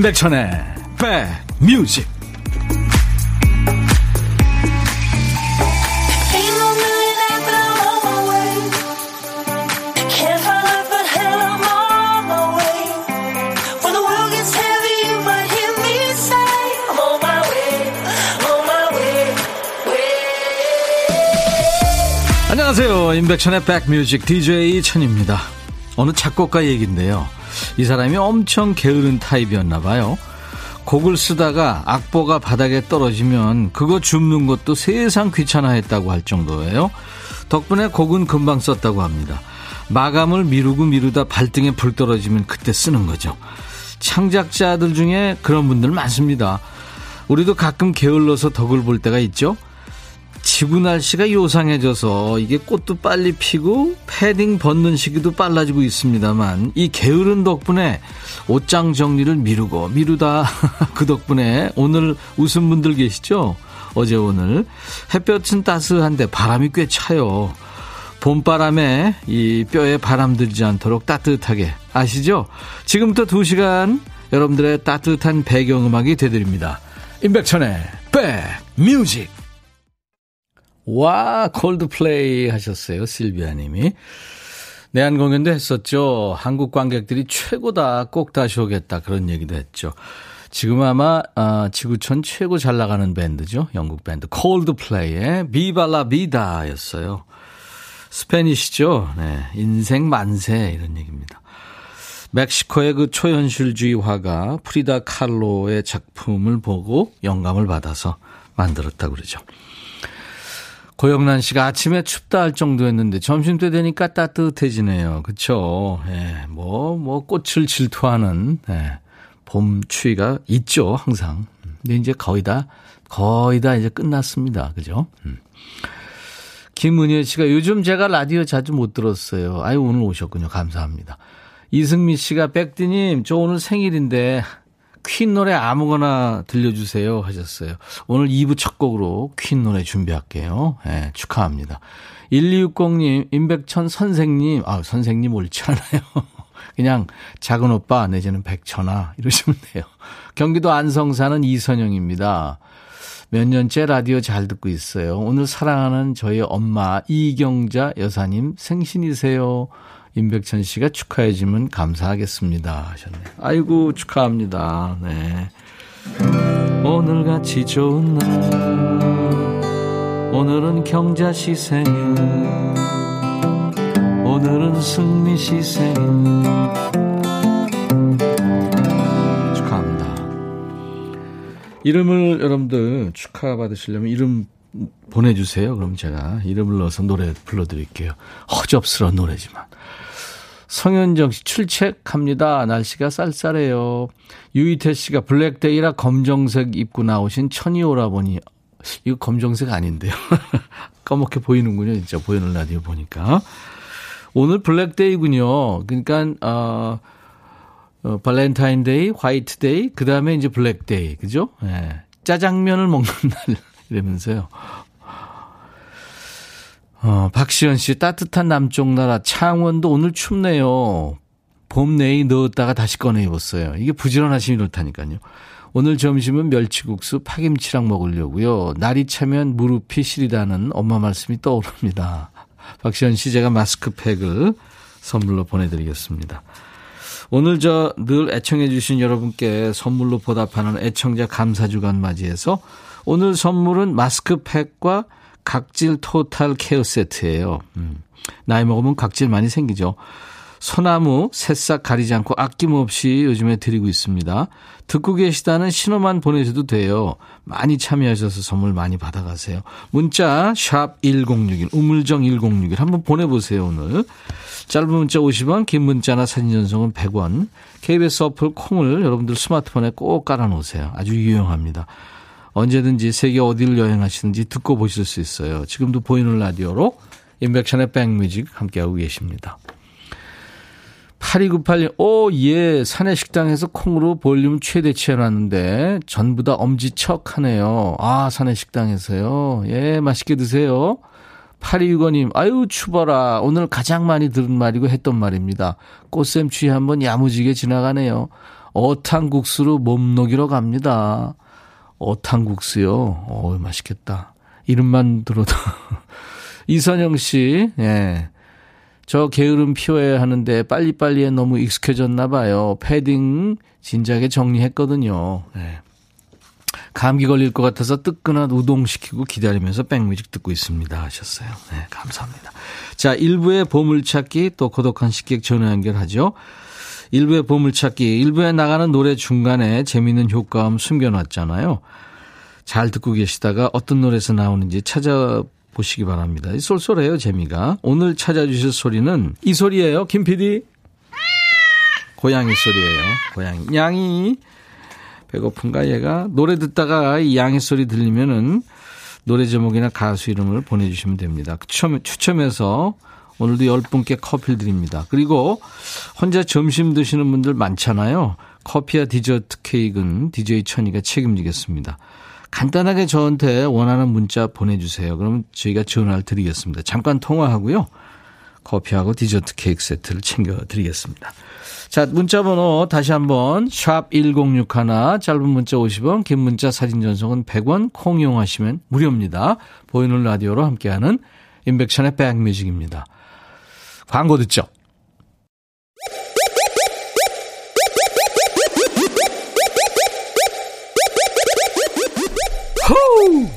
임백천의 백뮤직. 안녕하세요. 임백천의 백뮤직 DJ 천입니다. 어느 작곡가 얘기인데요 이 사람이 엄청 게으른 타입이었나 봐요. 곡을 쓰다가 악보가 바닥에 떨어지면 그거 줍는 것도 세상 귀찮아했다고 할 정도예요. 덕분에 곡은 금방 썼다고 합니다. 마감을 미루고 미루다 발등에 불 떨어지면 그때 쓰는 거죠. 창작자들 중에 그런 분들 많습니다. 우리도 가끔 게을러서 덕을 볼 때가 있죠. 지구 날씨가 요상해져서 이게 꽃도 빨리 피고 패딩 벗는 시기도 빨라지고 있습니다만 이 게으른 덕분에 옷장 정리를 미루고 미루다 그 덕분에 오늘 웃은 분들 계시죠? 어제 오늘 햇볕은 따스한데 바람이 꽤 차요. 봄바람에 이 뼈에 바람 들지 않도록 따뜻하게 아시죠? 지금부터 2시간 여러분들의 따뜻한 배경음악이 되드립니다. 임백천의 백뮤직 와, 콜드플레이 하셨어요. 실비아 님이. 내한 공연도 했었죠. 한국 관객들이 최고다. 꼭 다시 오겠다. 그런 얘기도 했죠. 지금 아마 어, 지구촌 최고 잘 나가는 밴드죠. 영국 밴드 콜드플레이의 비발라 비다였어요. 스페니시죠. 네. 인생 만세 이런 얘기입니다. 멕시코의 그 초현실주의 화가 프리다 칼로의 작품을 보고 영감을 받아서 만들었다고 그러죠. 고영란 씨가 아침에 춥다 할 정도였는데 점심 때 되니까 따뜻해지네요. 그쵸? 예, 뭐, 뭐, 꽃을 질투하는, 예, 봄 추위가 있죠, 항상. 근데 이제 거의 다, 거의 다 이제 끝났습니다. 그죠? 음. 김은혜 씨가 요즘 제가 라디오 자주 못 들었어요. 아유, 오늘 오셨군요. 감사합니다. 이승미 씨가 백디님, 저 오늘 생일인데 퀸 노래 아무거나 들려주세요 하셨어요. 오늘 2부 첫 곡으로 퀸 노래 준비할게요. 네, 축하합니다. 1260님, 임백천 선생님, 아, 선생님 옳지 않아요. 그냥 작은 오빠 내지는 백천아 이러시면 돼요. 경기도 안성 사는 이선영입니다. 몇 년째 라디오 잘 듣고 있어요. 오늘 사랑하는 저희 엄마 이경자 여사님 생신이세요. 임백천 씨가 축하해 주면 감사하겠습니다. 하셨네요. 아이고, 축하합니다. 네. 오늘같이 좋은 날, 오늘은 경자 시 생일, 오늘은 승리 시 생일. 축하합니다. 이름을 여러분들 축하받으시려면 이름 보내주세요. 그럼 제가 이름을 넣어서 노래 불러드릴게요. 허접스러운 노래지만. 성현정 씨 출첵합니다. 날씨가 쌀쌀해요. 유이태 씨가 블랙데이라 검정색 입고 나오신 천이 오라버니 이거 검정색 아닌데요. 까맣게 보이는군요. 진짜 보이는 라디오 보니까. 오늘 블랙데이군요. 그러니까 어, 어 발렌타인데이, 화이트데이, 그다음에 이제 블랙데이. 그죠? 예. 네. 짜장면을 먹는 날 이러면서요. 어, 박시연 씨, 따뜻한 남쪽 나라 창원도 오늘 춥네요. 봄 내에 넣었다가 다시 꺼내 입었어요. 이게 부지런하시면 이렇다니까요. 오늘 점심은 멸치국수 파김치랑 먹으려고요. 날이 차면 무릎이 시리다는 엄마 말씀이 떠오릅니다. 박시연 씨, 제가 마스크팩을 선물로 보내드리겠습니다. 오늘 저 늘 애청해주신 여러분께 선물로 보답하는 애청자 감사주간 맞이해서 오늘 선물은 마스크팩과 각질 토탈 케어 세트예요. 음. 나이 먹으면 각질 많이 생기죠. 소나무, 새싹 가리지 않고 아낌없이 요즘에 드리고 있습니다. 듣고 계시다는 신호만 보내셔도 돼요. 많이 참여하셔서 선물 많이 받아가세요. 문자 샵 1061, 우물정 1061 한번 보내보세요 오늘. 짧은 문자 50원, 긴 문자나 사진 전송은 100원. KBS 어플 콩을 여러분들 스마트폰에 꼭 깔아놓으세요. 아주 유용합니다. 언제든지 세계 어디를 여행하시든지 듣고 보실 수 있어요. 지금도 보이는 라디오로 인백션의 백뮤직 함께하고 계십니다. 8298님, 오, 예, 사내 식당에서 콩으로 볼륨 최대치 해놨는데, 전부 다 엄지척 하네요. 아, 사내 식당에서요. 예, 맛있게 드세요. 8265님, 아유, 추워라. 오늘 가장 많이 들은 말이고 했던 말입니다. 꽃샘 추위 한번 야무지게 지나가네요. 어탕국수로 몸 녹이러 갑니다. 어탕국수요. 어 맛있겠다. 이름만 들어도. 이선영 씨, 예. 저 게으름 피워야 하는데 빨리빨리에 너무 익숙해졌나 봐요. 패딩 진작에 정리했거든요. 예. 감기 걸릴 것 같아서 뜨끈한 우동 시키고 기다리면서 백뮤직 듣고 있습니다. 하셨어요. 네, 감사합니다. 자, 1부의 보물찾기 또 고독한 식객 전화 연결하죠. 1부의 보물찾기, 1부에 나가는 노래 중간에 재미있는 효과음 숨겨놨잖아요. 잘 듣고 계시다가 어떤 노래에서 나오는지 찾아보시기 바랍니다. 쏠쏠해요, 재미가. 오늘 찾아주실 소리는 이 소리예요, 김 PD. 고양이 소리예요. 고양이. 양이 배고픈가 얘가 노래 듣다가 이 양의 소리 들리면은 노래 제목이나 가수 이름을 보내주시면 됩니다. 추첨, 추첨해서 오늘도 10분께 커피를 드립니다. 그리고 혼자 점심 드시는 분들 많잖아요. 커피와 디저트 케이크는 DJ 천이가 책임지겠습니다. 간단하게 저한테 원하는 문자 보내주세요. 그러면 저희가 전화를 드리겠습니다. 잠깐 통화하고요. 커피하고 디저트 케이크 세트를 챙겨드리겠습니다. 자, 문자 번호 다시 한번 샵 1061, 짧은 문자 50원, 긴 문자 사진 전송은 100원, 콩 이용하시면 무료입니다. 보이는 라디오로 함께하는 인백션의 백뮤직입니다. 광고 듣죠? 호우!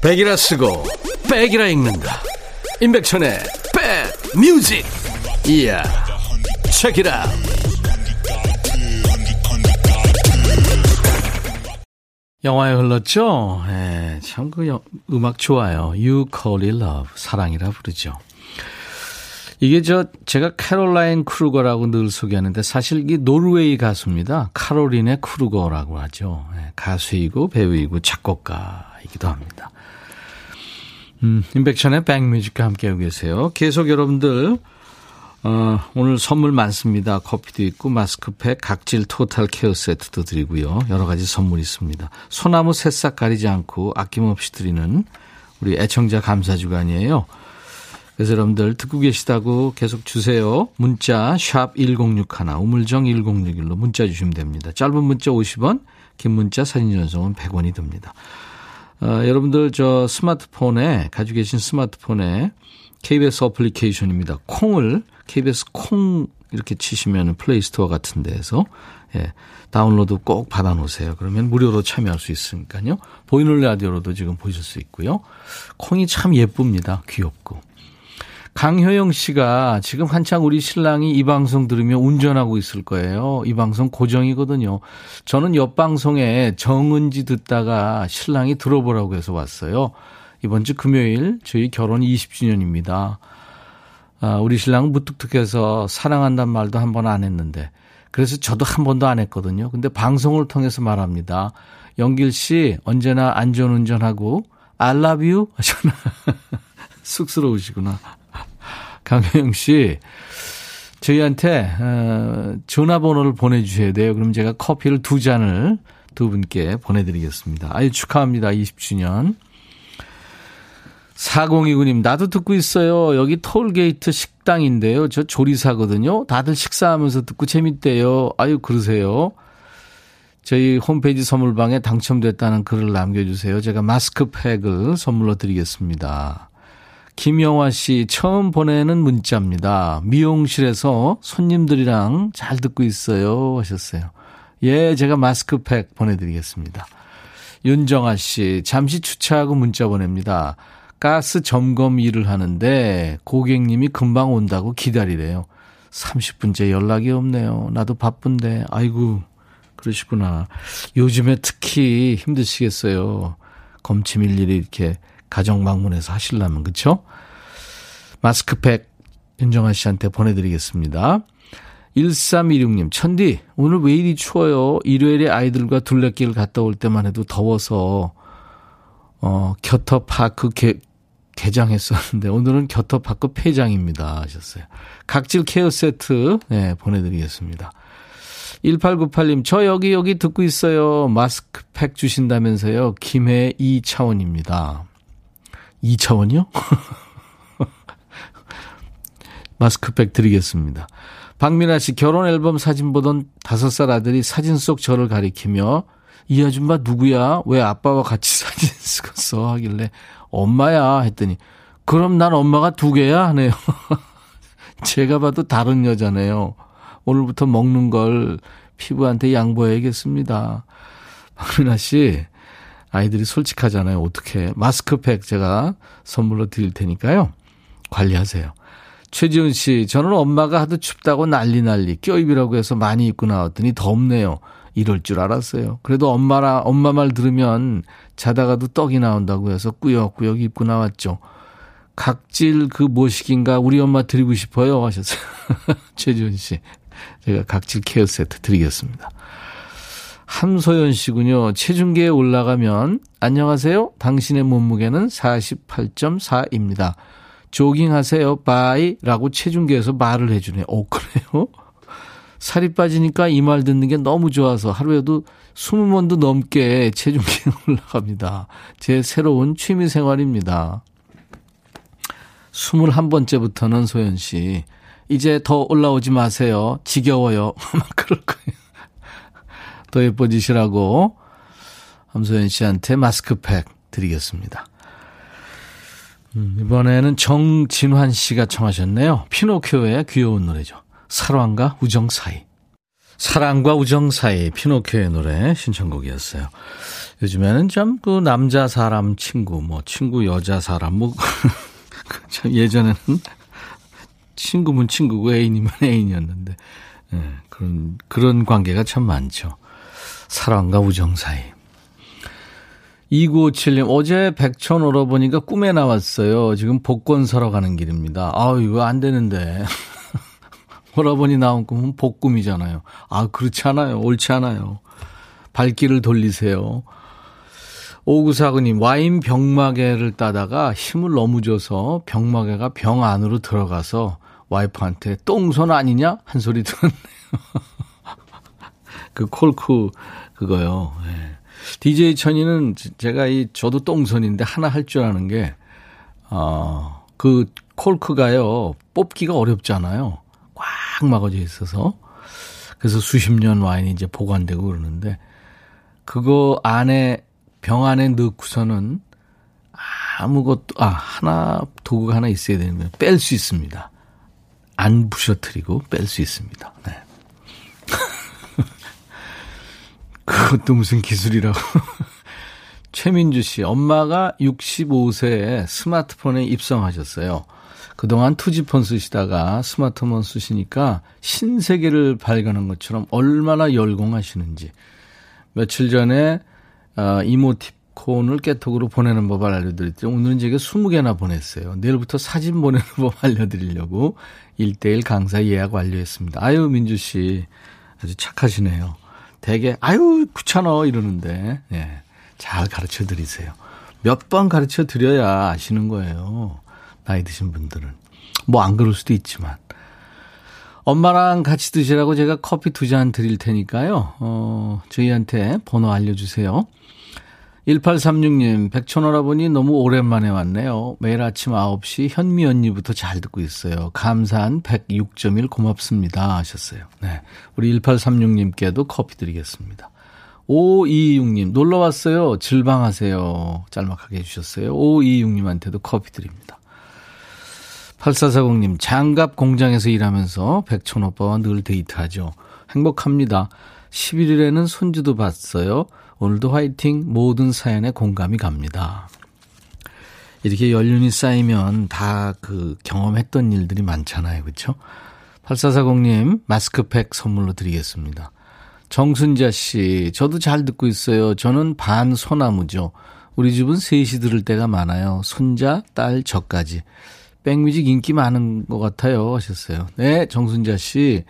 백이라 쓰고 백이라 읽는다. 인백천의 백 뮤직. 이야. 책이라. 영화에 흘렀죠? 예, 참그 음악 좋아요. You Call It Love. 사랑이라 부르죠. 이게 저 제가 캐롤라인 크루거라고 늘 소개하는데 사실 이 노르웨이 가수입니다. 카롤린의 크루거라고 하죠. 예, 가수이고 배우이고 작곡가이기도 합니다. 음, 인백션의 back music과 함께하고 계세요. 계속 여러분들 어, 오늘 선물 많습니다. 커피도 있고 마스크팩, 각질 total care 세트도 드리고요. 여러 가지 선물 있습니다. 소나무 새싹 가리지 않고 아낌없이 드리는 우리 애청자 감사 주간이에요. 그래서 여러분들 듣고 계시다고 계속 주세요. 문자 샵 1061, 우물정 1061로 문자 주시면 됩니다. 짧은 문자 50원, 긴 문자 사진 전송은 100원이 듭니다. 어, 여러분들 저 스마트폰에 가지고 계신 스마트폰에 KBS 어플리케이션입니다. 콩을 KBS 콩 이렇게 치시면 플레이스토어 같은 데에서 예, 다운로드 꼭 받아 놓으세요. 그러면 무료로 참여할 수 있으니까요. 보이는 라디오로도 지금 보실 수 있고요. 콩이 참 예쁩니다. 귀엽고. 강효영 씨가 지금 한창 우리 신랑이 이 방송 들으며 운전하고 있을 거예요. 이 방송 고정이거든요. 저는 옆 방송에 정은지 듣다가 신랑이 들어보라고 해서 왔어요. 이번 주 금요일 저희 결혼 20주년입니다. 아, 우리 신랑은 무뚝뚝해서 사랑한다는 말도 한 번 안 했는데 그래서 저도 한 번도 안 했거든요. 근데 방송을 통해서 말합니다. 영길 씨 언제나 안전운전하고 I love you. 쑥스러우시구나. 강효영 씨 저희한테 어, 전화번호를 보내주셔야 돼요. 그럼 제가 커피를 두 잔을 두 분께 보내드리겠습니다. 아유 축하합니다. 20주년. 4029님, 나도 듣고 있어요. 여기 톨게이트 식당인데요. 저 조리사거든요. 다들 식사하면서 듣고 재밌대요. 아유, 그러세요. 저희 홈페이지 선물방에 당첨됐다는 글을 남겨주세요. 제가 마스크팩을 선물로 드리겠습니다. 김영화 씨, 처음 보내는 문자입니다. 미용실에서 손님들이랑 잘 듣고 있어요. 하셨어요. 예, 제가 마스크팩 보내드리겠습니다. 윤정아 씨, 잠시 주차하고 문자 보냅니다. 가스 점검 일을 하는데 고객님이 금방 온다고 기다리래요. 30분째 연락이 없네요. 나도 바쁜데, 아이고, 그러시구나. 요즘에 특히 힘드시겠어요. 검침 일일이 이렇게 가정 방문해서 하시려면, 그쵸? 마스크팩 윤정아 씨한테 보내드리겠습니다. 1316님, 천디, 오늘 왜 이리 추워요? 일요일에 아이들과 둘레길 갔다 올 때만 해도 더워서, 어, 곁터파크 개장했었는데 오늘은 겨터파크 폐장입니다 하셨어요. 각질 케어 세트 네, 보내드리겠습니다. 1898님 저 여기 여기 듣고 있어요. 마스크팩 주신다면서요. 김해 2차원입니다. 2차원이요? 마스크팩 드리겠습니다. 박민아 씨 결혼 앨범 사진 보던 다섯 살 아들이 사진 속 저를 가리키며 이 아줌마 누구야? 왜 아빠와 같이 사진 찍었어? 하길래 엄마야 했더니 그럼 난 엄마가 두 개야 하네요. 제가 봐도 다른 여자네요. 오늘부터 먹는 걸 피부한테 양보해야겠습니다. 박민아 씨, 아이들이 솔직하잖아요. 어떻게. 마스크팩 제가 선물로 드릴 테니까요. 관리하세요. 최지훈 씨, 저는 엄마가 하도 춥다고 난리 난리 껴입이라고 해서 많이 입고 나왔더니 덥네요. 이럴 줄 알았어요. 그래도 엄마라, 엄마 말 들으면 자다가도 떡이 나온다고 해서 꾸역꾸역 입고 나왔죠. 각질 그 뭐식인가 우리 엄마 드리고 싶어요 하셨어요. 최지훈 씨. 제가 각질 케어 세트 드리겠습니다. 함소연 씨군요. 체중계에 올라가면 안녕하세요. 당신의 몸무게는 48.4입니다. 조깅하세요. bye라고 체중계에서 말을 해주네. 오 그래요? 살이 빠지니까 이 말 듣는 게 너무 좋아서 하루에도 20번도 넘게 체중계에 올라갑니다. 제 새로운 취미 생활입니다. 21번째부터는 소연 씨, 이제 더 올라오지 마세요. 지겨워요. 그럴 거예요. 더 예뻐지시라고 함소연 씨한테 마스크팩 드리겠습니다. 음, 이번에는 정진환 씨가 청하셨네요. 피노키오의 귀여운 노래죠. 사랑과 우정 사이. 사랑과 우정 사이 피노키오의 노래 신청곡이었어요. 요즘에는 좀그 남자 사람 친구 뭐 친구 여자 사람 뭐 예전에는 친구면 친구고 애인이면 애인이었는데 예, 그런 그런 관계가 참 많죠. 사랑과 우정 사이. 2957님, 어제 백천 오러보니까 꿈에 나왔어요. 지금 복권 사러 가는 길입니다. 아 이거 안 되는데. 오라버니 나온 꿈은 복꿈이잖아요. 아, 그렇지 않아요. 옳지 않아요. 발길을 돌리세요. 오구사구님, 와인 병마개를 따다가 힘을 너무 줘서 병마개가 병 안으로 들어가서 와이프한테 똥손 아니냐? 한 소리 들었네요. 그 콜크 그거요. 예. DJ 천이는 제가 이 저도 똥손인데 하나 할 줄 아는 게 어, 그 콜크가요. 뽑기가 어렵잖아요. 꽉 막아져 있어서. 그래서 수십 년 와인이 이제 보관되고 그러는데 그거 안에 병 안에 넣고서는 아무것도 아 하나 도구가 하나 있어야 되면 뺄수 있습니다. 안 부셔뜨리고 뺄 수 있습니다. 네. 그것도 무슨 기술이라고. 최민주 씨, 엄마가 65세에 스마트폰에 입성하셨어요. 그동안 투지폰 쓰시다가 스마트폰 쓰시니까 신세계를 발견한 것처럼 얼마나 열공하시는지. 며칠 전에 어, 이모티콘을 깨톡으로 보내는 법을 알려드렸더니 오늘은 제가 20개나 보냈어요. 내일부터 사진 보내는 법 알려드리려고 1대1 강사 예약 완료했습니다. 아유, 민주 씨. 아주 착하시네요. 되게, 아유, 귀찮아. 이러는데, 예. 잘 가르쳐 드리세요. 몇 번 가르쳐 드려야 아시는 거예요. 나이 드신 분들은. 뭐 안 그럴 수도 있지만. 엄마랑 같이 드시라고 제가 커피 두 잔 드릴 테니까요. 어, 저희한테 번호 알려주세요. 1836님, 백촌오라버니 너무 오랜만에 왔네요. 매일 아침 9시 현미 언니부터 잘 듣고 있어요. 감사한 106.1 고맙습니다. 하셨어요. 네. 우리 1836님께도 커피 드리겠습니다. 526님, 놀러 왔어요. 질방하세요. 짤막하게 해주셨어요. 526님한테도 커피 드립니다. 8440님, 장갑 공장에서 일하면서 백촌 오빠와 늘 데이트하죠. 행복합니다. 11일에는 손주도 봤어요. 오늘도 화이팅 모든 사연에 공감이 갑니다. 이렇게 연륜이 쌓이면 다 그 경험했던 일들이 많잖아요. 그렇죠? 8440님 마스크팩 선물로 드리겠습니다. 정순자 씨, 저도 잘 듣고 있어요. 저는 반 소나무죠. 우리 집은 셋이 들을 때가 많아요. 손자, 딸, 저까지. 백뮤직 인기 많은 것 같아요. 하셨어요. 네, 정순자 씨,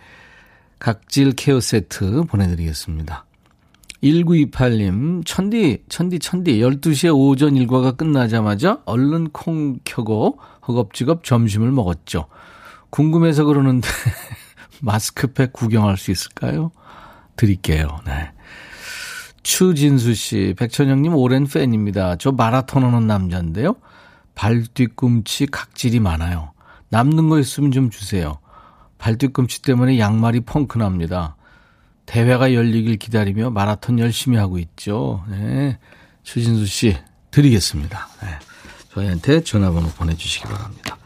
각질 케어 세트 보내드리겠습니다. 1928님, 천디, 천디, 천디, 12시에 오전 일과가 끝나자마자 얼른 콩 켜고 허겁지겁 점심을 먹었죠. 궁금해서 그러는데, 마스크팩 구경할 수 있을까요? 드릴게요. 네. 추진수 씨, 백천영님 오랜 팬입니다. 저 마라톤 하는 남자인데요. 발 뒤꿈치 각질이 많아요. 남는 거 있으면 좀 주세요. 발 뒤꿈치 때문에 양말이 펑크 납니다. 대회가 열리길 기다리며 마라톤 열심히 하고 있죠. 네. 추진수 씨 드리겠습니다. 네. 저희한테 전화번호 보내주시기 바랍니다.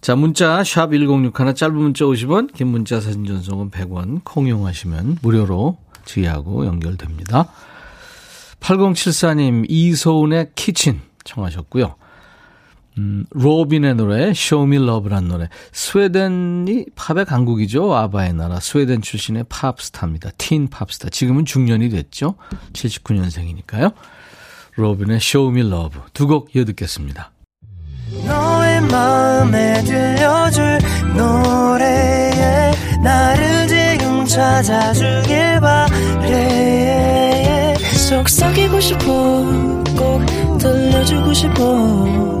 자, 문자 샵 1061, 짧은 문자 50원, 긴 문자 사진 전송은 100원, 콩 이용하시면 무료로 저희하고 연결됩니다. 8074님, 이소은의 Kitchen 청하셨고요. 음, 로빈의 노래, Show Me Love란 노래. 스웨덴이 팝의 강국이죠. 아바의 나라. 스웨덴 출신의 팝스타입니다. teen 팝스타. 지금은 중년이 됐죠. 79년생이니까요. 로빈의 Show Me Love. 두 곡 이어 듣겠습니다. 너의 마음에 들려줄 노래에 나를 지금 찾아주길 바래 속삭이고 싶어 꼭 들려주고 싶어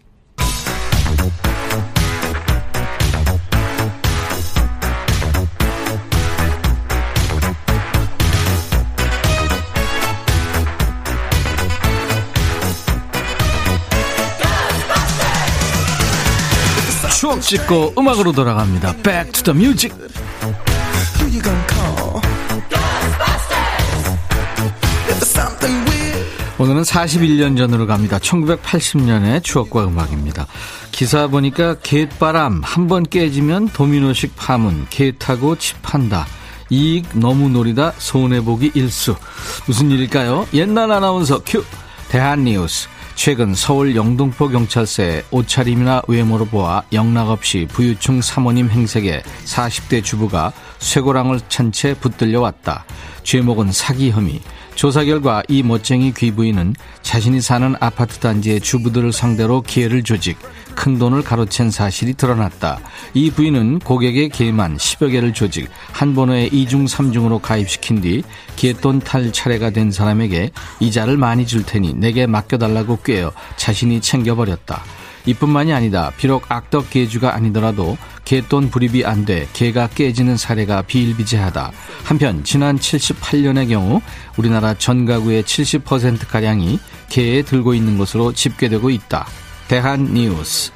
찍고 음악으로 돌아갑니다. Back to the music. 오늘은 41년 전으로 갑니다. 1980년의 추억과 음악입니다. 기사 보니까 갯바람 한 번 깨지면 도미노식 파문, 개 타고 칩한다. 이익 너무 노리다 손해보기 일수. 무슨 일일까요? 옛날 아나운서 큐. 대한뉴스. 최근 서울 영등포 경찰서에 옷차림이나 외모로 보아 영락없이 부유층 사모님 행색에 40대 주부가 쇠고랑을 찬 채 붙들려 왔다. 죄목은 사기 혐의. 조사 결과 이 멋쟁이 귀부인은 자신이 사는 아파트 단지의 주부들을 상대로 기회를 조직, 큰 돈을 가로챈 사실이 드러났다. 이 부인은 고객의 개만 10여 개를 조직, 한 번호에 2중, 3중으로 가입시킨 뒤 개돈 탈 차례가 된 사람에게 이자를 많이 줄 테니 내게 맡겨달라고 꾀어 자신이 챙겨버렸다. 이뿐만이 아니다. 비록 악덕 개주가 아니더라도 개돈 불입이 안 돼 개가 깨지는 사례가 비일비재하다. 한편 지난 78년의 경우 우리나라 전 가구의 70%가량이 개에 들고 있는 것으로 집계되고 있다. 대한 뉴스.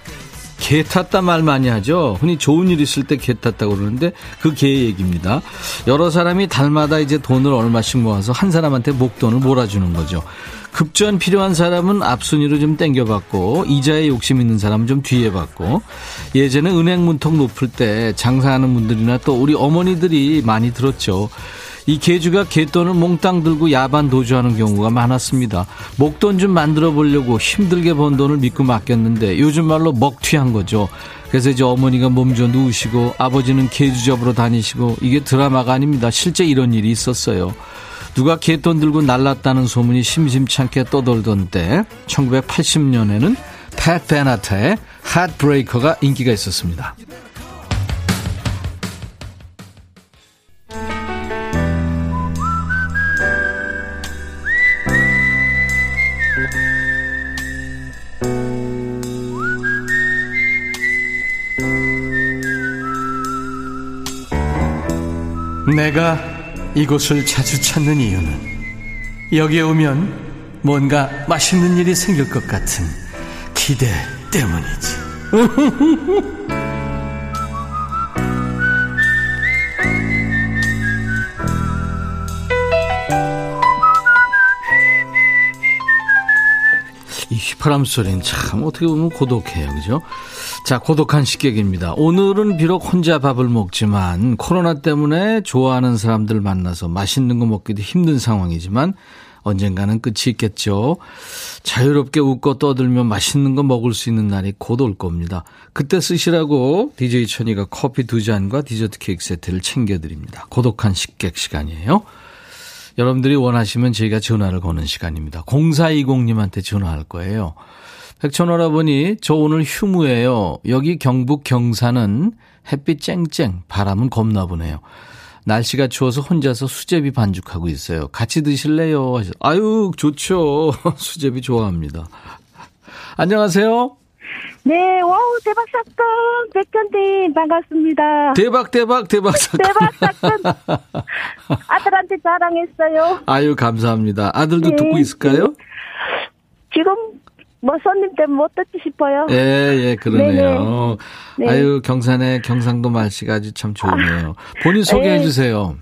개 탔다 말 많이 하죠. 흔히 좋은 일 있을 때 개 탔다고 그러는데 그개 얘기입니다. 여러 사람이 달마다 이제 돈을 얼마씩 모아서 한 사람한테 목돈을 몰아주는 거죠. 급전 필요한 사람은 앞순위로 좀 땡겨받고 이자에 욕심 있는 사람은 좀 뒤에 받고 예전에 은행 문턱 높을 때 장사하는 분들이나 또 우리 어머니들이 많이 들었죠. 이 개주가 개돈을 몽땅 들고 야반 도주하는 경우가 많았습니다. 목돈 좀 만들어 보려고 힘들게 번 돈을 믿고 맡겼는데 요즘 말로 먹튀한 거죠. 그래서 이제 어머니가 몸져 누우시고 아버지는 개주 잡으러 다니시고 이게 드라마가 아닙니다. 실제 이런 일이 있었어요. 누가 개돈 들고 날랐다는 소문이 심심찮게 떠돌던 때 1980년에는 팻 베나타의 핫브레이커가 인기가 있었습니다. 내가 이곳을 자주 찾는 이유는 여기에 오면 뭔가 맛있는 일이 생길 것 같은 기대 때문이지. 이 휘파람 소리는 참 어떻게 보면 고독해요. 그죠? 자, 고독한 식객입니다. 오늘은 비록 혼자 밥을 먹지만 코로나 때문에 좋아하는 사람들 만나서 맛있는 거 먹기도 힘든 상황이지만 언젠가는 끝이 있겠죠. 자유롭게 웃고 떠들며 맛있는 거 먹을 수 있는 날이 곧 올 겁니다. 그때 쓰시라고 DJ 천이가 커피 두 잔과 디저트 케이크 세트를 챙겨드립니다. 고독한 식객 시간이에요. 여러분들이 원하시면 저희가 전화를 거는 시간입니다. 0420님한테 전화할 거예요. 백천오라버니, 저 오늘 휴무예요. 여기 경북 경산은 햇빛 쨍쨍, 바람은 겁나 보네요. 날씨가 추워서 혼자서 수제비 반죽하고 있어요. 같이 드실래요? 아유, 좋죠. 수제비 좋아합니다. 안녕하세요. 네, wow, 대박 사건, 백현님, 반갑습니다. 대박, 대박, 대박 사건. 대박 사건. 아들한테 자랑했어요. 아유, 감사합니다. 아들도 네. 듣고 있을까요? 지금, 뭐, 손님 때문에 못 듣지 싶어요. 예, 예, 그러네요. 네. 아유, 경산의 경상도 말씨가 아주 참 좋네요. 본인 소개해 네. 주세요.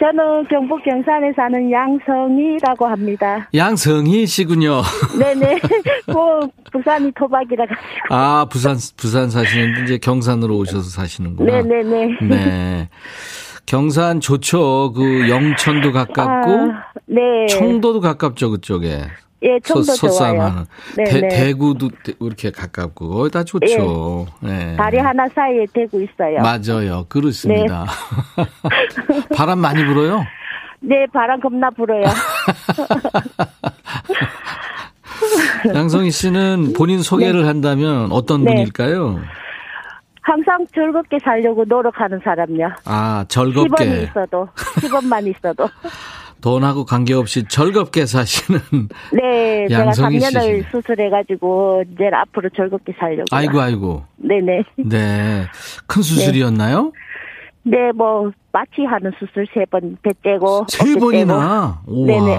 저는 경북 경산에 사는 양성이라고 합니다. 양성희 씨군요. 네네. 뭐, 부산이 토박이라 가지고. 아, 부산, 부산 사시는데 이제 경산으로 오셔서 사시는구나. 네네네. 네. 경산 좋죠. 그 영천도 가깝고 아, 네. 청도도 가깝죠 그쪽에. 예, 청도 소- 좋아요. 네, 대, 네. 대구도 대- 이렇게 가깝고 다 좋죠. 네. 다리 하나 사이에 대고 있어요. 맞아요. 그렇습니다. 바람 많이 불어요? 네, 바람 겁나 불어요. 양성희 씨는 본인 소개를 한다면 어떤 네. 분일까요? 항상 즐겁게 살려고 노력하는 사람요. 아, 10원이 즐겁게. 있어도, 10원만 있어도. 돈하고 관계없이 즐겁게 사시는. 네, 제가 양성희 3년을 씨시네. 수술해가지고, 이제 앞으로 즐겁게 살려고. 아이고, 아이고. 네네. 네. 큰 수술이었나요? 네, 뭐, 마취하는 수술 세 번, 배 떼고. 세 번이나? 네네.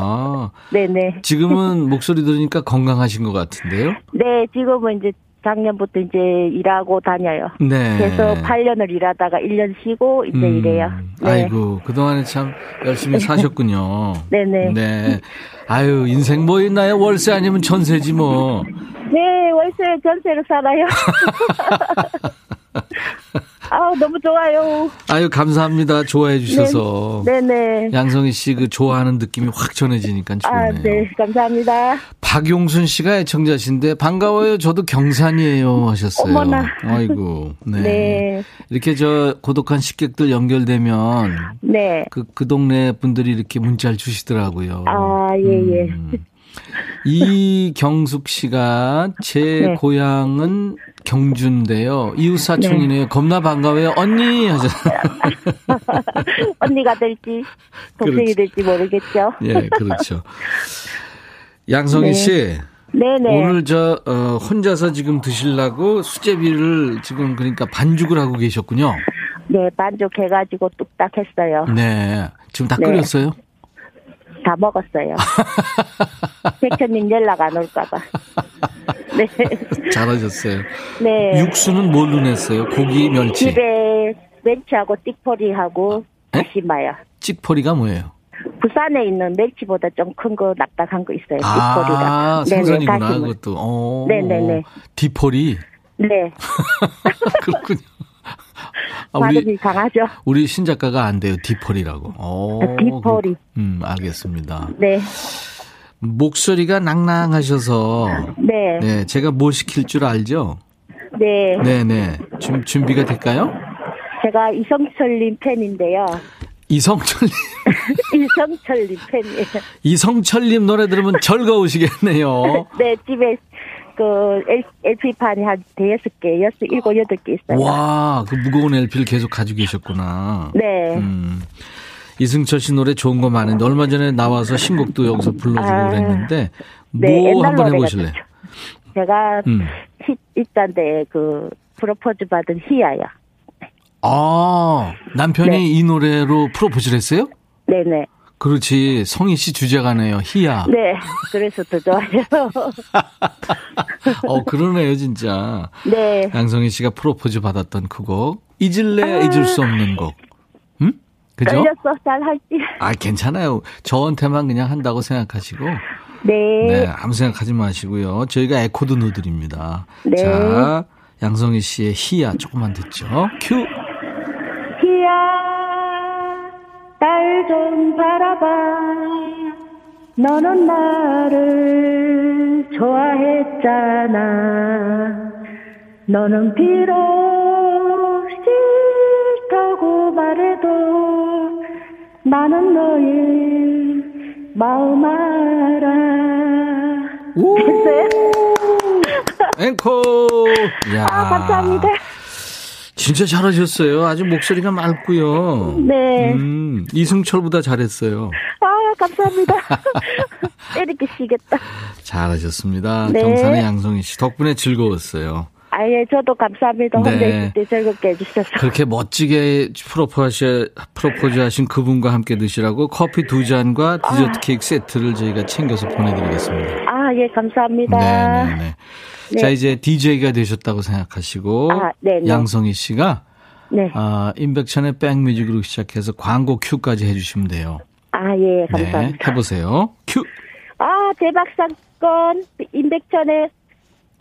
네네. 지금은 목소리 들으니까 건강하신 것 같은데요? 네, 지금은 이제 작년부터 이제 일하고 다녀요. 네. 그래서 8년을 일하다가 1년 쉬고 이제 음, 일해요. 네. 아이고, 그동안에 참 열심히 사셨군요. 네네. 네. 아유, 인생 뭐 있나요? 월세 아니면 전세지 뭐. 네, 월세 전세로 살아요. 아 너무 좋아요. 아유, 감사합니다. 좋아해 주셔서. 네 네. 양성희 씨 그 좋아하는 느낌이 확 전해지니까 아, 좋네요. 네, 감사합니다. 박용순 씨가 애청자신데 반가워요. 저도 경산이에요 하셨어요. 어머나. 아이고. 네. 네. 이렇게 저 고독한 식객들 연결되면 네. 그, 그 동네 분들이 이렇게 문자를 주시더라고요. 아, 예, 예. 음. 이경숙 씨가 제 네. 고향은 경주인데요. 이웃 사촌이네요. 겁나 반가워요. 언니 하셨어요. 언니가 될지, 동생이 그렇지. 될지 모르겠죠. 예, 그렇죠. 양성희 네. 씨. 네네. 오늘 저 어, 혼자서 지금 드시려고 수제비를 지금 그러니까 반죽을 하고 계셨군요. 네, 만족해가지고 뚝딱 했어요. 네. 지금 다 네. 끓였어요? 다 먹었어요. 백천님 연락 안 올까봐. 네. 잘하셨어요. 네. 육수는 뭘로 냈어요? 고기, 멸치. 집에 멸치하고 띠포리하고 네? 다시마요. 찍포리가 뭐예요? 부산에 있는 멸치보다 좀 큰 거 납작한 거 있어요. 아, 띠포리가. 생선이구나, 다시마. 그것도. 어. 네네네. 디포리. 네. 그렇군요. 아, 우리, 강하죠. 우리 신작가가 안 돼요. 디포리라고. 어, 아, 디포리. 그- 음, 알겠습니다. 네. 목소리가 낭낭하셔서. 네. 네, 제가 뭐 시킬 줄 알죠? 네. 네 네. 준, 준비가 될까요? 제가 이성철님 팬인데요. 이성철님, 이성철님 팬이에요. 이성철님 노래 들으면 즐거우시겠네요. 네, 집에 그 LP판이 한 대여섯 개, 여섯, 일곱, 여덟 개 있어요. 와, 그 무거운 LP를 계속 가지고 계셨구나. 네. 음. 이승철 씨 노래 좋은 거 많은데 얼마 전에 나와서 신곡도 여기서 불러주고 아, 그랬는데 네, 뭐 옛날 한번 해보실래요? 좋죠. 제가 음. 히, 일단데 그 프로포즈 받은 희야요. 아 남편이 네. 이 노래로 프로포즈를 했어요? 네네. 그렇지 성희 씨 주제가네요 희야. 네. 그래서 더 좋아요. 어 그러네요 진짜. 네. 양성희 씨가 프로포즈 받았던 그곡 잊을래야 아. 잊을 수 없는 곡. 음? 그죠? 떨렸어, 잘 할지. 아 괜찮아요. 저한테만 그냥 한다고 생각하시고 네. 네, 아무 생각하지 마시고요. 저희가 에코도 넣어드립니다. 네. 자, 양성희 씨의 희야 조금만 듣죠. 큐. 희야, 날좀 바라봐. 너는 나를 좋아했잖아. 너는 비록 나는 너의 마음 알아. 오! 됐어요? 앵콜. 야. 아, 감사합니다. 진짜 잘하셨어요. 아주 목소리가 맑고요. 네. 음, 이승철보다 잘했어요. 아, 감사합니다. 때리기 시겠다. 잘하셨습니다. 네. 경산의 양성희 씨 덕분에 즐거웠어요. 아, 예, 저도 감사합니다. 혼자 네. 있을 때 즐겁게 해주셔서. 그렇게 멋지게 프로포즈, 프로포즈 하신 그분과 함께 드시라고 커피 두 잔과 디저트 케이크 세트를 저희가 챙겨서 보내드리겠습니다. 아, 예, 감사합니다. 네네네. 네. 자, 이제 DJ가 되셨다고 생각하시고, 아. 양성희 씨가, 네. 아, 임백천의 백뮤직으로 시작해서 광고 큐까지 해주시면 돼요. 아, 예, 네, 감사합니다. 해보세요. 큐! 아, 대박 사건, 임백천의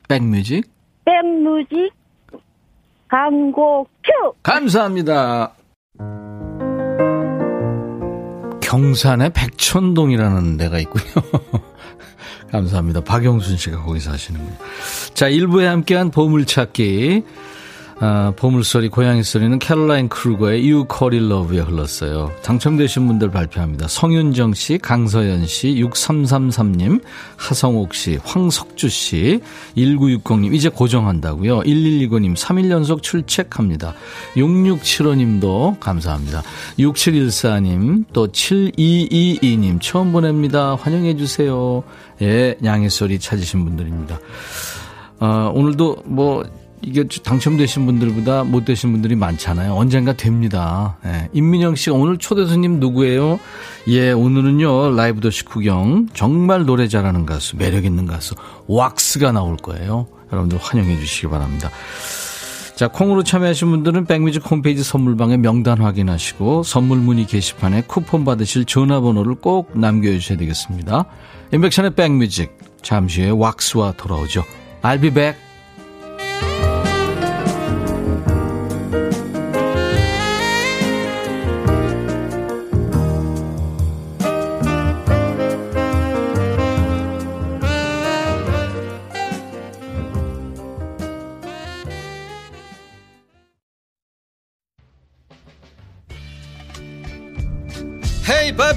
back music. back music 광고 큐! 감사합니다. 경산의 백천동이라는 데가 있군요. 감사합니다. 박영순 씨가 거기서 하시는군요. 자, 1부에 함께한 보물찾기. 아, 보물소리, 고양이 소리는 캐롤라인 크루거의 You Call It Love에 흘렀어요. 당첨되신 분들 발표합니다. 성윤정 씨, 강서연 씨, 6333님, 하성옥 씨, 황석주 씨, 1960님, 이제 고정한다고요. 1129님, 3일 연속 출첵합니다. 6675님도 감사합니다. 6714님, 또 7222님, 처음 보냅니다. 환영해주세요. 예, 양의 소리 찾으신 분들입니다. 어, 오늘도 뭐, 이게 당첨되신 분들보다 못 되신 분들이 많잖아요. 언젠가 됩니다. 예. 임민영 씨가 오늘 초대 손님 누구예요? 예, 오늘은요, 라이브 더시 구경. 정말 노래 잘하는 가수, 매력 있는 가수, 왁스가 나올 거예요. 여러분들 환영해 주시기 바랍니다. 자, 콩으로 참여하신 분들은 백뮤직 홈페이지 선물방에 명단 확인하시고 선물 문의 게시판에 쿠폰 받으실 전화번호를 꼭 남겨주셔야 되겠습니다. 인백션의 백뮤직 잠시 후에 왁스와 돌아오죠. I'll be back.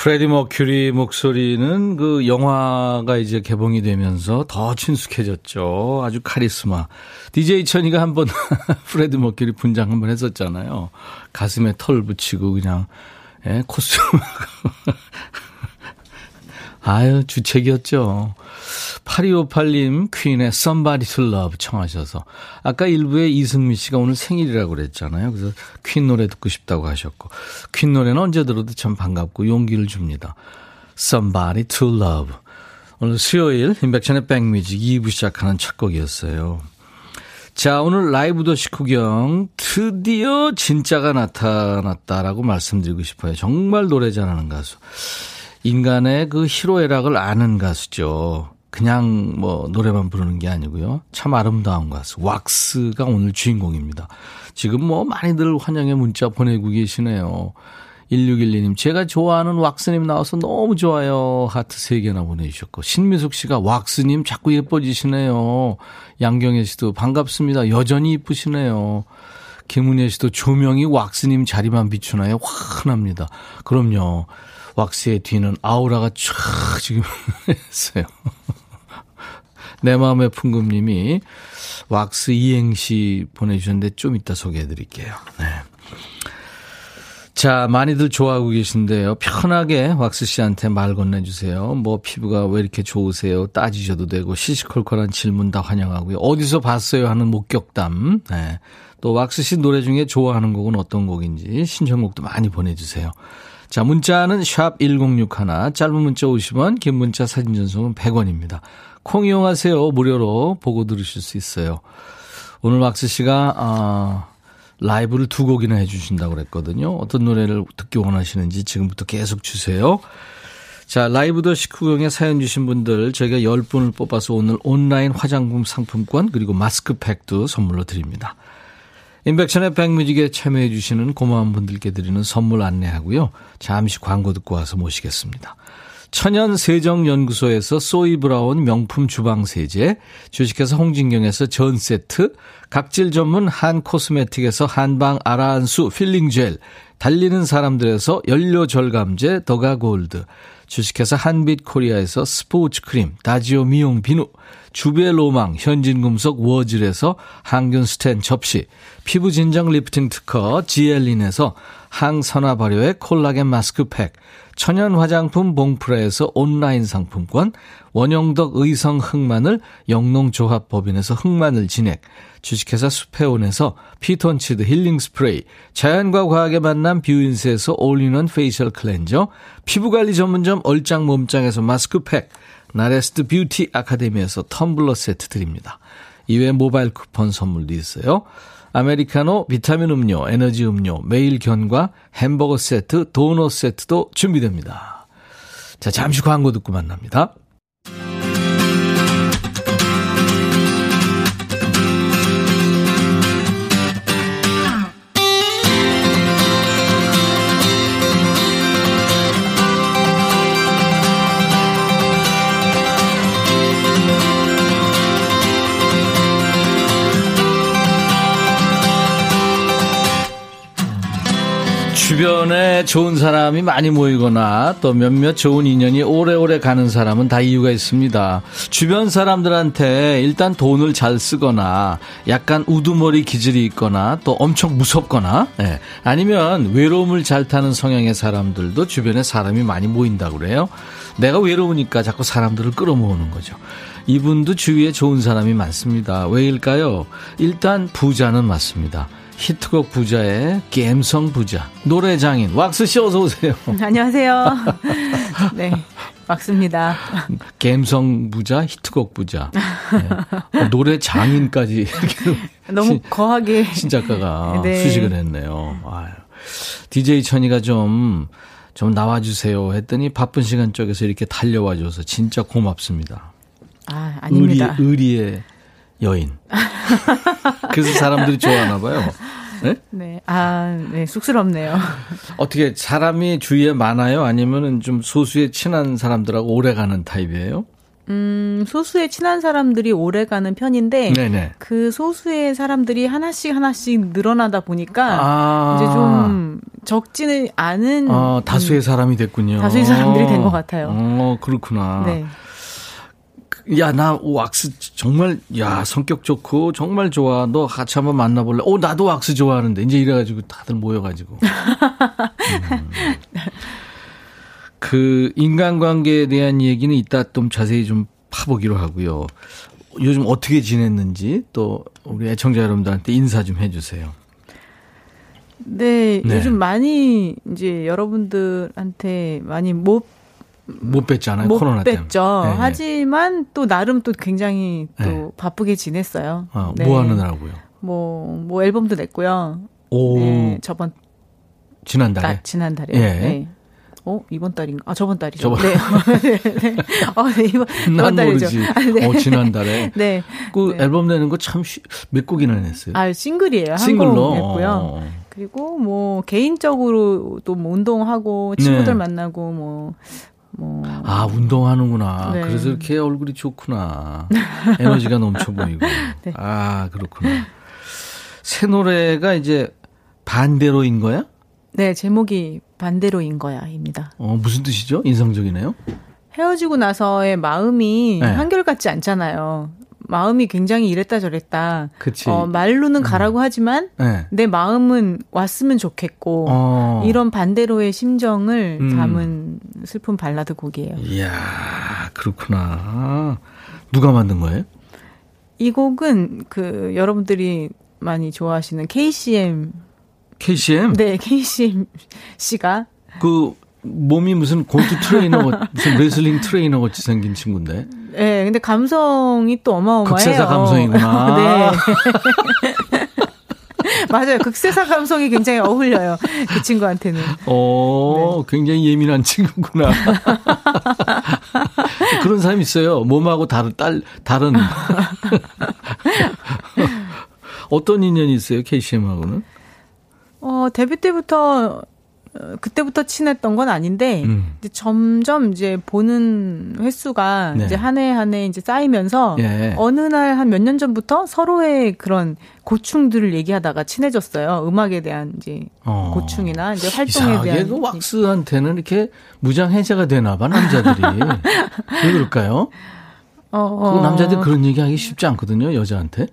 프레디 머큐리 목소리는 그 영화가 이제 개봉이 되면서 더 친숙해졌죠. 아주 카리스마. DJ 천이가 한번 프레디 머큐리 분장 한번 했었잖아요. 가슴에 털 붙이고 그냥 예, 코스튬. 아유, 주책이었죠. 8258님, 퀸의 Somebody to Love 청하셔서. 아까 일부에 이승미 씨가 오늘 생일이라고 그랬잖아요. 그래서 퀸 노래 듣고 싶다고 하셨고. 퀸 노래는 언제 들어도 참 반갑고 용기를 줍니다. Somebody to Love. 오늘 수요일, 인백션의 백뮤직 2부 시작하는 첫 곡이었어요. 자, 오늘 라이브 도시 구경 드디어 진짜가 나타났다라고 말씀드리고 싶어요. 정말 노래 잘하는 가수. 인간의 그 희로애락을 아는 가수죠. 그냥 뭐 노래만 부르는 게 아니고요. 참 아름다운 가수. 왁스가 오늘 주인공입니다. 지금 뭐 많이들 환영의 문자 보내고 계시네요. 1612님, 제가 좋아하는 왁스님 나와서 너무 좋아요. 하트 3개나 보내주셨고. 신미숙 씨가 왁스님 자꾸 예뻐지시네요. 양경혜 씨도 반갑습니다. 여전히 이쁘시네요. 김은혜 씨도 조명이 왁스님 자리만 비추나요? 환합니다. 그럼요. 왁스의 뒤는 아우라가 쫙 지금 했어요. 내 마음의 풍금님이 왁스 이행시 보내주셨는데 좀 이따 소개해 드릴게요. 네. 자, 많이들 좋아하고 계신데요. 편하게 왁스 씨한테 말 건네주세요. 뭐 피부가 왜 이렇게 좋으세요? 따지셔도 되고 시시콜콜한 질문 다 환영하고요. 어디서 봤어요? 하는 목격담. 네. 또 왁스 씨 노래 중에 좋아하는 곡은 어떤 곡인지 신청곡도 많이 보내주세요. 자, 문자는 샵 1061, 짧은 문자 50원, 긴 문자 사진 전송은 100원입니다. 콩 이용하세요. 무료로 보고 들으실 수 있어요. 오늘 왁스 씨가, 아, 라이브를 두 곡이나 해주신다고 그랬거든요. 어떤 노래를 듣기 원하시는지 지금부터 계속 주세요. 자, 라이브 더 식후경에 사연 주신 분들 저희가 10분을 뽑아서 오늘 온라인 화장품 상품권 그리고 마스크팩도 선물로 드립니다. 인백션의 백뮤직에 참여해 주시는 고마운 분들께 드리는 선물 안내하고요. 잠시 광고 듣고 와서 모시겠습니다. 천연 세정연구소에서 소이 브라운 명품 주방 세제, 주식회사 홍진경에서 전 세트, 각질 전문 한 코스메틱에서 한방 아라한수 peeling gel, 달리는 사람들에서 연료 절감제 더가 골드, 주식회사 한빛 코리아에서 스포츠 크림, 다지오 미용 비누, 주베 로망, 현진금속 워즐에서 항균 스텐 접시, 피부 진정 리프팅 특허 지엘린에서 항산화 발효의 콜라겐 마스크팩, 천연 화장품 봉프라에서 온라인 상품권, 원형덕 의성 흑마늘 영농조합법인에서 흑마늘 진액, 주식회사 수페온에서 피톤치드 힐링 스프레이, 자연과 과학의 만남 뷰인스에서 all-in-one facial cleanser, 피부관리 전문점 얼짱 몸짱에서 마스크팩, 나레스트 뷰티 아카데미에서 텀블러 세트 드립니다. 이외에 모바일 쿠폰 선물도 있어요. 아메리카노, 비타민 음료, 에너지 음료, 매일 견과, 햄버거 세트, 도넛 세트도 준비됩니다. 자, 잠시 광고 듣고 만납니다. 주변에 좋은 사람이 많이 모이거나 또 몇몇 좋은 인연이 오래오래 가는 사람은 다 이유가 있습니다. 주변 사람들한테 일단 돈을 잘 쓰거나 약간 우두머리 기질이 있거나 또 엄청 무섭거나 네. 아니면 외로움을 잘 타는 성향의 사람들도 주변에 사람이 많이 모인다고 그래요. 내가 외로우니까 자꾸 사람들을 끌어모으는 거죠. 이분도 주위에 좋은 사람이 많습니다. 왜일까요? 일단 부자는 맞습니다. 히트곡 부자의 갬성 부자 노래 장인 왁스 씨 어서 오세요. 안녕하세요. 네. 왁스입니다. 갬성 부자, 히트곡 부자. 네. 어, 노래 장인까지 너무 신, 거하게 신작가가 네. 수식을 했네요. 아유. DJ 천이가 좀, 좀 나와주세요 했더니 바쁜 시간 쪽에서 이렇게 달려와줘서 진짜 고맙습니다. 아, 아닙니다. 의리, 의리의 여인. 그래서 사람들이 좋아하나 봐요. 네? 네. 아, 네. 쑥스럽네요. 어떻게 사람이 주위에 많아요? 아니면은 좀 소수의 친한 사람들하고 오래 가는 타입이에요? 음, 소수의 친한 사람들이 오래 가는 편인데 네네. 그 소수의 사람들이 하나씩 하나씩 늘어나다 보니까 아. 이제 좀 적지는 않은 아, 다수의 사람이 됐군요. 다수의 사람들이 된 것 같아요. 어, 그렇구나. 네. 야, 나 왁스 정말, 야, 성격 좋고, 정말 좋아. 너 같이 한번 만나볼래? 오, 나도 왁스 좋아하는데. 이제 이래가지고 다들 모여가지고. 음. 그, 인간관계에 대한 얘기는 이따 좀 자세히 좀 파보기로 하고요. 요즘 어떻게 지냈는지 또 우리 애청자 여러분들한테 인사 좀 해주세요. 네, 네. 요즘 많이 이제 여러분들한테 많이 못 못 뵀잖아요. 못 코로나 뺐죠. 때문에. 네, 네, 하지만 또 나름 또 굉장히 또 네. 바쁘게 지냈어요. 아, 네. 뭐 하느라고요? 뭐, 뭐 앨범도 냈고요. 오. 네, 저번. 지난달에? 달, 지난달에. 예. 네. 어, 이번 달인가? 아, 저번 달이죠. 저번. 네. 네. 어, 네, 이번, 난 모르지. 아, 네. 어, 지난달에. 네. 그 네. 앨범 내는 거 참 몇 곡이나 냈어요? 아, 싱글이에요. 싱글로. 냈고요. 어. 그리고 뭐 개인적으로 또뭐 운동하고 친구들 네. 만나고 뭐 뭐. 아, 운동하는구나. 네. 그래서 이렇게 얼굴이 좋구나. 에너지가 넘쳐 보이고. 네. 아, 그렇구나. 새 노래가 이제 반대로인 거야? 네, 제목이 반대로인 거야입니다. 어, 무슨 뜻이죠? 인상적이네요. 헤어지고 나서의 마음이 네. 한결같지 않잖아요. 마음이 굉장히 이랬다 저랬다. 그치. 어, 말로는 가라고 음. 하지만 네. 내 마음은 왔으면 좋겠고 어. 이런 반대로의 심정을 음. 담은 슬픈 발라드 곡이에요. 이야 그렇구나. 누가 만든 거예요? 이 곡은 그 여러분들이 많이 좋아하시는 KCM KCM? 네, KCM 씨가 그 몸이 무슨 격투 트레이너 무슨 레슬링 트레이너 같이 생긴 친구인데. 네, 근데 감성이 또 어마어마해요. 극세사 감성이구나. 네. 맞아요. 극세사 감성이 굉장히 어울려요. 그 친구한테는. 어, 네. 굉장히 예민한 친구구나. 그런 사람 있어요. 몸하고 다른, 딸, 다른. 어떤 인연이 있어요, KCM하고는? 어, 데뷔 때부터 어, 그때부터 친했던 건 아닌데 음. 이제 점점 이제 보는 횟수가 네. 이제 한 해 한 해 이제 쌓이면서 예. 어느 날 한 몇 년 전부터 서로의 그런 고충들을 얘기하다가 친해졌어요. 음악에 대한 이제 어. 고충이나 이제 활동에 대한. 그 왁스한테는 이렇게 무장 해제가 되나 봐 남자들이 왜 그럴까요? 어, 어. 그 남자들 그런 얘기하기 쉽지 않거든요 여자한테.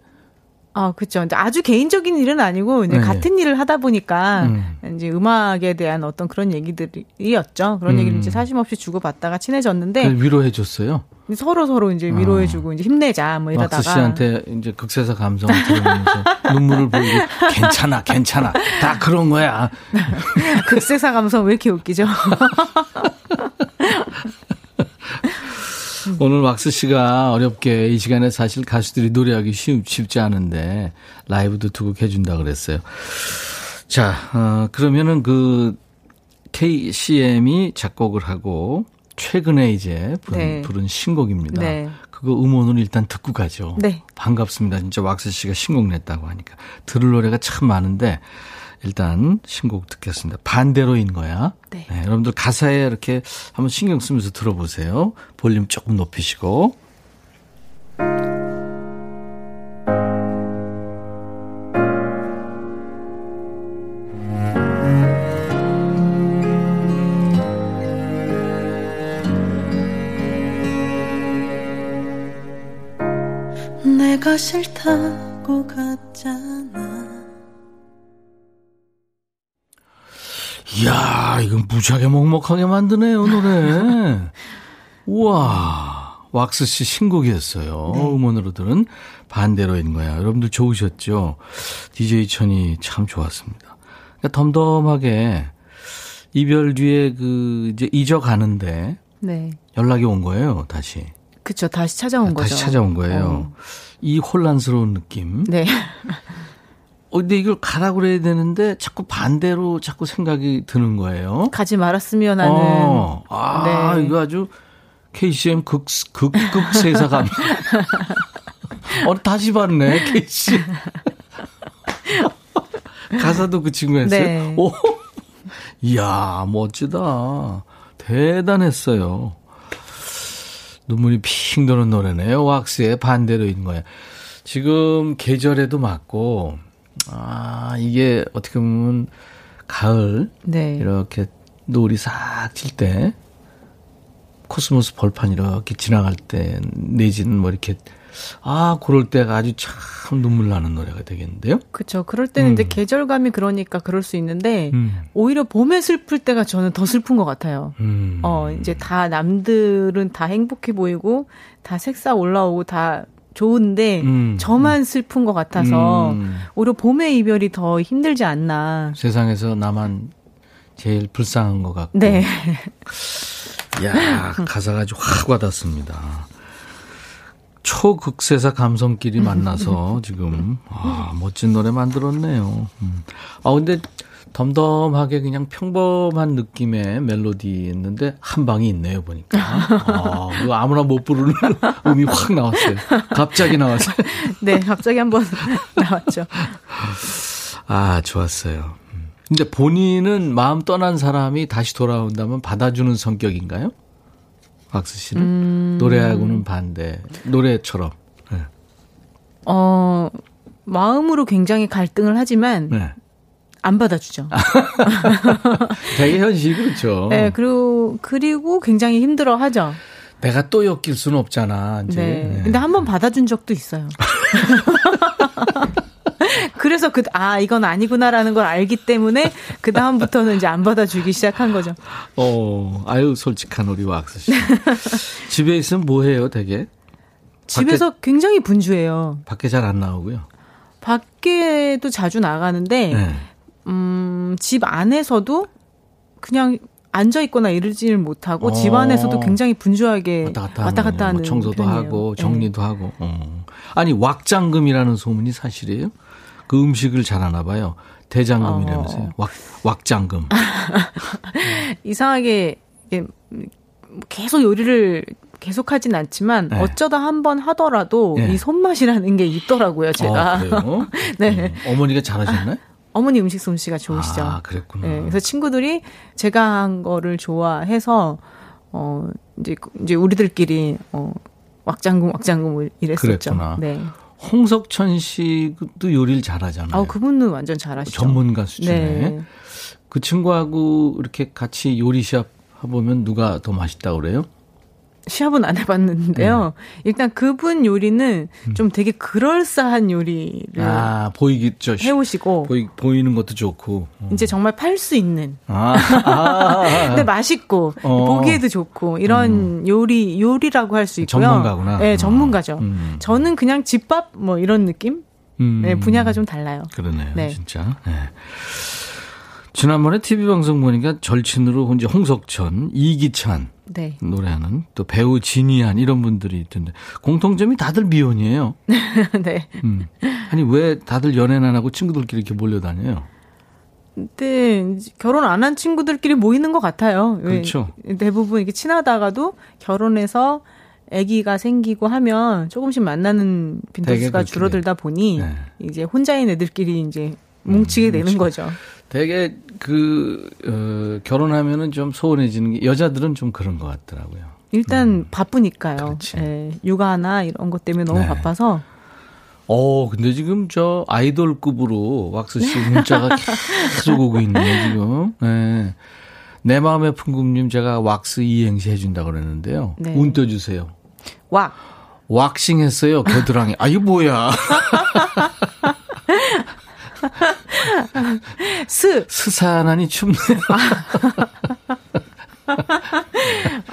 아, 그렇죠. 아주 개인적인 일은 아니고 이제 네. 같은 일을 하다 보니까 음. 이제 음악에 대한 어떤 그런 얘기들이었죠. 그런 음. 얘기를 이제 사심없이 주고받다가 친해졌는데 위로해 줬어요. 서로 서로 이제 위로해 주고 어. 이제 힘내자 뭐 이러다가 막스 씨한테 이제 극세사 감성을 들으면서 눈물을 보이고 괜찮아, 괜찮아. 다 그런 거야. 극세사 감성 왜 이렇게 웃기죠? 오늘 왁스 씨가 어렵게 이 시간에 사실 가수들이 노래하기 쉽, 쉽지 않은데 라이브도 두 곡 해준다 그랬어요. 자, 어, 그러면은 그 KCM이 작곡을 하고 최근에 이제 부른, 네. 부른 신곡입니다. 네. 그거 음원을 일단 듣고 가죠. 네. 반갑습니다. 진짜 왁스 씨가 신곡 냈다고 하니까 들을 노래가 참 많은데 일단 신곡 듣겠습니다. 반대로인 거야. 네. 네. 여러분들 가사에 이렇게 한번 신경 쓰면서 들어보세요. 볼륨 조금 높이시고. 내가 싫다고 갔잖아. 이야, 이건 무지하게 먹먹하게 만드네요, 노래. 우와, 왁스 씨 신곡이었어요. 네. 음원으로 들은 반대로인 거야. 여러분들 좋으셨죠? DJ 천이 참 좋았습니다. 그러니까 덤덤하게 이별 뒤에 그 이제 잊어가는데 네. 연락이 온 거예요, 다시. 그쵸, 다시 찾아온 거죠. 다시 찾아온 거예요. 어. 이 혼란스러운 느낌. 네. 어, 근데 이걸 가라고 그래야 되는데 자꾸 반대로 자꾸 생각이 드는 거예요. 가지 말았으면 하는. 어, 아, 네. 이거 아주 KCM 극, 극, 극 세사감. 어, 다시 봤네, KC. 가사도 그 친구 했어요. 네. 오, 이야, 멋지다. 대단했어요. 눈물이 핑 도는 노래네요. 왁스의 반대로인 거예요. 지금 계절에도 맞고, 아, 이게 어떻게 보면 가을 네. 이렇게 노을이 싹 질 때 코스모스 벌판 이렇게 지나갈 때 내지는 뭐 이렇게 아, 그럴 때가 아주 참 눈물 나는 노래가 되겠는데요? 그렇죠. 그럴 때는 음. 이제 계절감이 그러니까 그럴 수 있는데 음. 오히려 봄에 슬플 때가 저는 더 슬픈 것 같아요. 음. 어, 이제 다 남들은 다 행복해 보이고 다 색사 올라오고 다 좋은데 음. 저만 슬픈 것 같아서 음. 오히려 봄의 이별이 더 힘들지 않나. 세상에서 나만 제일 불쌍한 것 같고. 네. 야 가사가 아주 확 와닿습니다. 초극세사 감성끼리 만나서 지금 아 멋진 노래 만들었네요. 음. 아 근데 덤덤하게 그냥 평범한 느낌의 멜로디였는데 한 방이 있네요 보니까. 아, 이거 아무나 못 부르는 음이 확 나왔어요. 갑자기 나왔어요. 네, 갑자기 한번 나왔죠. 아, 좋았어요. 음. 근데 본인은 마음 떠난 사람이 다시 돌아온다면 받아주는 성격인가요? 박수 씨는 음... 노래하고는 반대. 노래처럼. 네. 어 마음으로 굉장히 갈등을 하지만 네. 안 받아주죠. 되게 현실이 그렇죠. 네, 그리고, 그리고 굉장히 힘들어 하죠. 내가 또 엮일 수는 없잖아. 이제. 네. 네. 근데 한 번 받아준 적도 있어요. 그래서 그, 아, 이건 아니구나라는 걸 알기 때문에 그다음부터는 이제 안 받아주기 시작한 거죠. 어, 아유, 솔직한 우리 왁스 씨. 집에 있으면 뭐 해요, 되게? 집에서 밖에, 굉장히 분주해요. 밖에 잘 안 나오고요. 밖에도 자주 나가는데, 네. 음, 집 안에서도 그냥 앉아 있거나 이러지를 못하고 어. 집 안에서도 굉장히 분주하게 왔다 갔다, 왔다 갔다 하는 뭐 청소도 편이에요. 하고 정리도 네. 하고. 어. 아니 왁장금이라는 소문이 사실이에요? 그 음식을 잘하나 봐요. 대장금이라면서요. 어. 왁 왁장금. 이상하게 계속 요리를 계속 하진 않지만 네. 어쩌다 한 번 하더라도 네. 이 손맛이라는 게 있더라고요. 제가. 어? 네. 음, 어머니가 잘하셨나요? 어머니 음식 솜씨가 좋으시죠. 아, 그랬구나. 네, 그래서 친구들이 제가 한 거를 좋아해서 어 이제 이제 우리들끼리 어 왁장금 왁장금 이랬었죠. 그랬구나. 네. 홍석천 씨도 요리를 잘하잖아요. 아, 그분은 완전 잘하시죠. 전문가 수준에. 네. 그 친구하고 이렇게 같이 요리 시합 해보면 누가 더 맛있다 그래요? 시합은 안 해봤는데요. 네. 일단 그분 요리는 음. 좀 되게 그럴싸한 요리를 아 보이겠죠. 해오시고 보이, 보이는 것도 좋고 어. 이제 정말 팔 수 있는. 아, 아. 근데 맛있고 어. 보기에도 좋고 이런 음. 요리 요리라고 할 수 있고요. 전문가구나. 네, 전문가죠. 음. 저는 그냥 집밥 뭐 이런 느낌. 음. 네, 분야가 좀 달라요. 그러네요, 네. 진짜. 네. 지난번에 TV 방송 보니까 절친으로 이제 홍석천, 이기찬 네. 노래하는 또 배우 진이한 이런 분들이 있던데 공통점이 다들 미혼이에요. 네. 음. 아니 왜 다들 연애는 안 하고 친구들끼리 이렇게 몰려다녀요? 네, 결혼 안 한 친구들끼리 모이는 것 같아요. 그렇죠. 대부분 이렇게 친하다가도 결혼해서 아기가 생기고 하면 조금씩 만나는 빈도수가 줄어들다 보니 네. 이제 혼자인 애들끼리 이제 뭉치게 음, 되는 그렇죠. 거죠. 되게 그 어, 결혼하면은 좀 소원해지는 게 여자들은 좀 그런 것 같더라고요. 일단 음. 바쁘니까요. 예, 육아나 이런 것 때문에 너무 네. 바빠서. 어, 근데 지금 저 아이돌급으로 왁스 씨 문자가 계속 오고 있네요, 지금. 네. 내 마음의 풍금님 제가 왁스 이행시 해준다 그랬는데요. 네. 운 떠주세요. 왁. 왁싱 했어요, 겨드랑이. 아, 이거 뭐야. 스. 스산하니 춥네.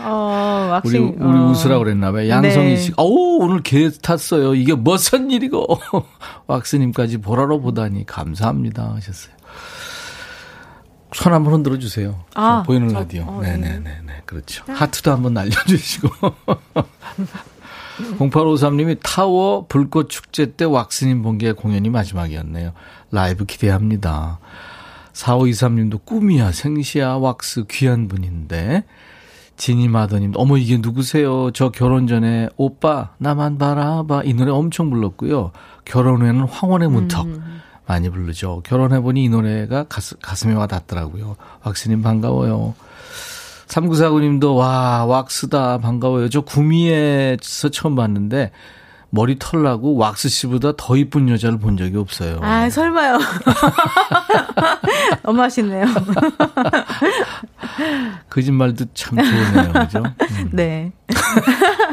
어, 왁싱. 우리, 우리 어. 웃으라 그랬나 봐요. 양성희 네. 씨. 어우, 오늘 개 탔어요. 이게 무슨 일이고. 왁스님까지 보라로 보다니 감사합니다. 하셨어요. 손 한번 흔들어 주세요. 아, 보이는 저, 라디오. 어, 네네네네. 네. 그렇죠. 하트도 한번 날려주시고. 0853님이 타워 불꽃 축제 때 왁스님 본 게 공연이 마지막이었네요. 라이브 기대합니다. 4523님도 꿈이야, 생시야, 왁스 귀한 분인데. 지니마더님, 어머, 이게 누구세요? 저 결혼 전에 오빠, 나만 바라봐. 이 노래 엄청 불렀고요. 결혼 후에는 황혼의 문턱. 음. 많이 부르죠. 결혼해보니 이 노래가 가슴, 가슴에 와 닿더라고요. 왁스님 반가워요. 3949님도 와 왁스다 반가워요. 저 구미에서 처음 봤는데 머리 털나고 왁스 씨보다 더 이쁜 여자를 본 적이 없어요. 아 설마요. 너무 맛있네요. 거짓말도 참 좋네요, 그죠? 음. 네.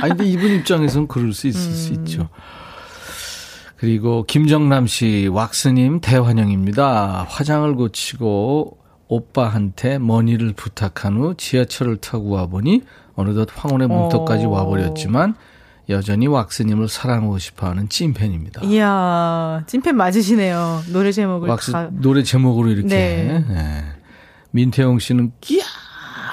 아니 근데 이분 입장에서는 그럴 수 있을 음. 수 있죠. 그리고 김정남 씨, 왁스님 대환영입니다. 화장을 고치고 오빠한테 머니를 부탁한 후 지하철을 타고 와보니 어느덧 황혼의 문턱까지 어. 와버렸지만 여전히 왁스님을 사랑하고 싶어하는 찐팬입니다. 이야, 찐팬 맞으시네요. 노래 제목을 왁스 다. 노래 제목으로 이렇게. 네. 네. 민태용 씨는 끼야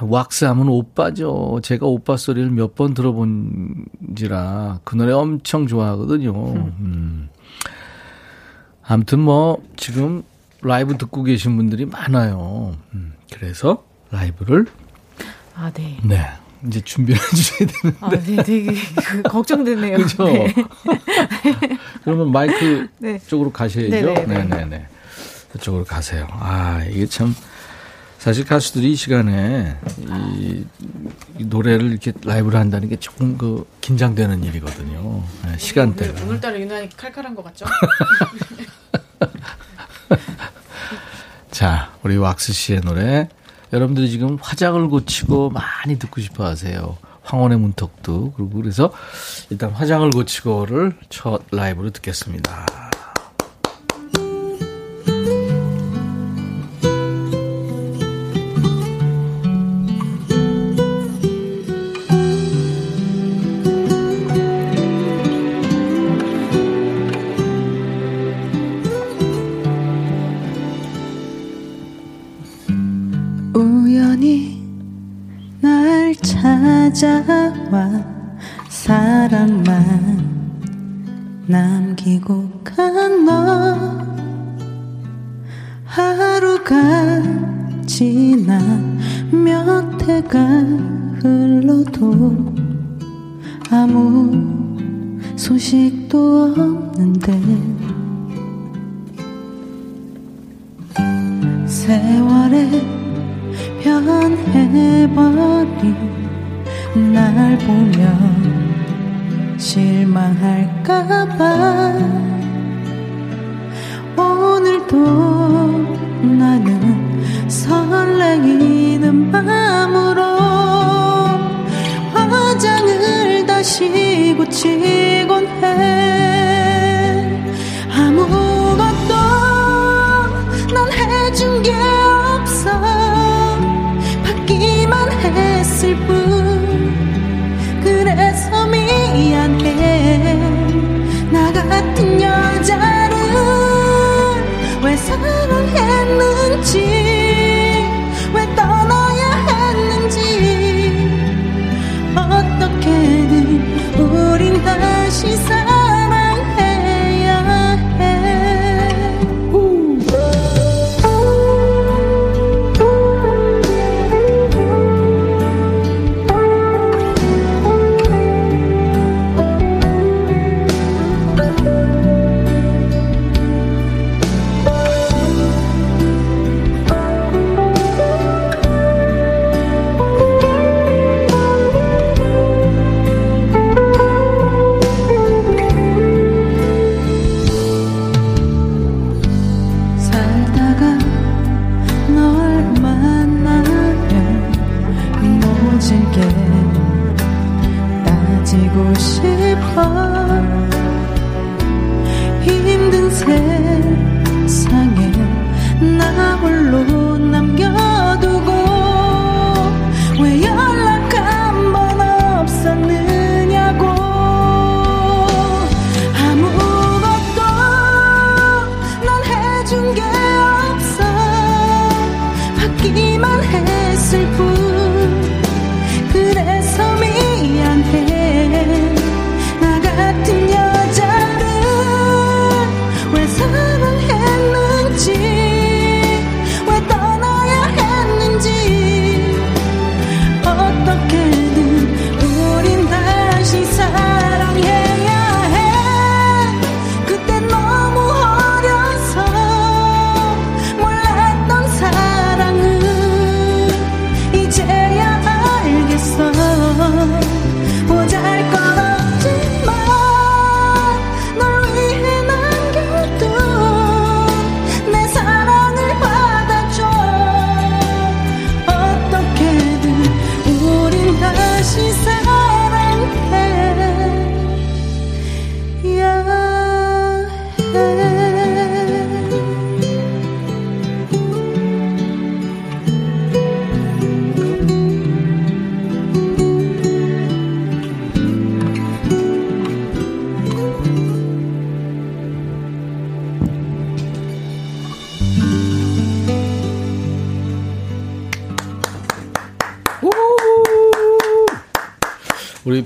왁스하면 오빠죠. 제가 오빠 소리를 몇 번 들어본지라 그 노래 엄청 좋아하거든요. 음. 음. 아무튼 뭐 지금 라이브 듣고 계신 분들이 많아요. 음, 그래서 라이브를 아, 네. 네. 이제 준비해 주셔야 되는데. 아, 네, 되게 그, 걱정되네요. 그죠? 네. 그러면 마이크 네. 쪽으로 가셔야죠. 네네네. 네, 네, 네. 그쪽으로 가세요. 아, 이게 참 사실 가수들이 이 시간에 이, 이 노래를 이렇게 라이브를 한다는 게 조금 그 긴장되는 일이거든요. 네, 시간대가. 오늘, 오늘따라 유난히 칼칼한 것 같죠? 자, 우리 왁스 씨의 노래. 여러분들이 지금 화장을 고치고 많이 듣고 싶어 하세요. 황혼의 문턱도 그리고 그래서 일단 화장을 고치고를 첫 라이브로 듣겠습니다. 찾아와 사랑만 남기고 간 너. 하루가 지나 몇 해가 실망할까봐. 오늘도 나는 설레이는 마음으로 화장을 다시 고치곤 해 사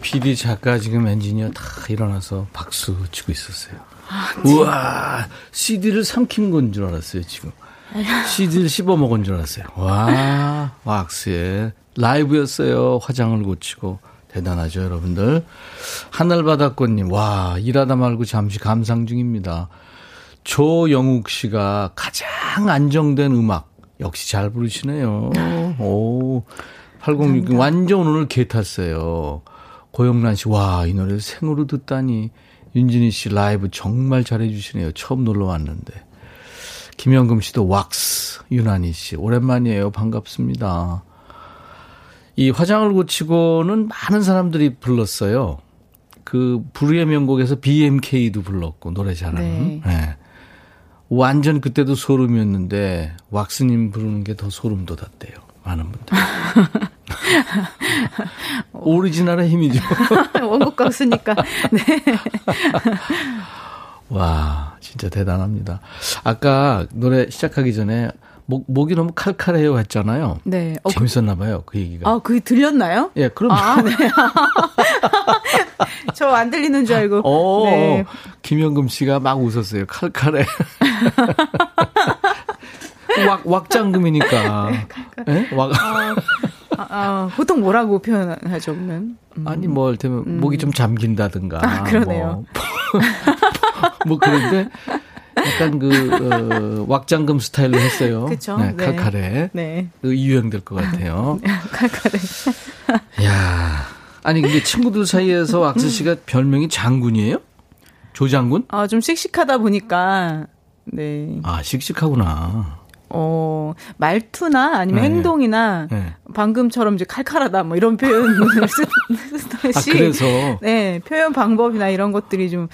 PD 작가 지금 엔지니어 다 일어나서 박수 치고 있었어요. 아, 우와, CD를 삼킨 건 줄 알았어요, 지금. CD를 씹어 먹은 줄 알았어요. 와, 왁스에 라이브였어요. 화장을 고치고. 대단하죠, 여러분들. 하늘바다꽃님, 와, 일하다 말고 잠시 감상 중입니다. 조영욱 씨가 가장 안정된 음악. 역시 잘 부르시네요. 오, 8066 완전 오늘 개 탔어요. 고영란 씨, 와, 이 노래를 생으로 듣다니. 윤진희 씨 라이브 정말 잘해주시네요. 처음 놀러 왔는데. 김영금 씨도 왁스, 윤한희 씨, 오랜만이에요. 반갑습니다. 이 화장을 고치고는 많은 사람들이 불렀어요. 그 불후의 명곡에서 BMK도 불렀고 노래 잘하는. 네. 네. 완전 그때도 소름이었는데 왁스님 부르는 게 더 소름 돋았대요. 많은 분들. 오리지널의 힘이죠. 원곡 가수니까. 네. 와, 진짜 대단합니다. 아까 노래 시작하기 전에 목, 목이 너무 칼칼해요 했잖아요. 네. 어, 그 재밌었나 봐요, 그 얘기가. 아, 그게 들렸나요? 예, 그럼. 아, 네. 저 안 들리는 줄 알고. 오, 네. 김영금 씨가 막 웃었어요. 칼칼해. 왁, 왁장금이니까. 네, 네? 왁. 아, 아, 아, 보통 뭐라고 표현하죠, 그러면? 음. 아니, 뭐, 이를테면, 음. 목이 좀 잠긴다든가. 아, 그러네요. 뭐, 뭐 그런데, 약간 그, 어, 왁장금 스타일로 했어요. 그쵸. 네, 네. 칼칼해. 네. 그 유행될 것 같아요. 칼칼해. 야 아니, 근데 친구들 사이에서 왁스 씨가 별명이 장군이에요? 조장군? 아, 좀 씩씩하다 보니까, 네. 아, 씩씩하구나. 어, 말투나 아니면 네. 행동이나 네. 방금처럼 이제 칼칼하다 뭐 이런 표현을 쓰듯이 아, 그래서 네, 표현 방법이나 이런 것들이 좀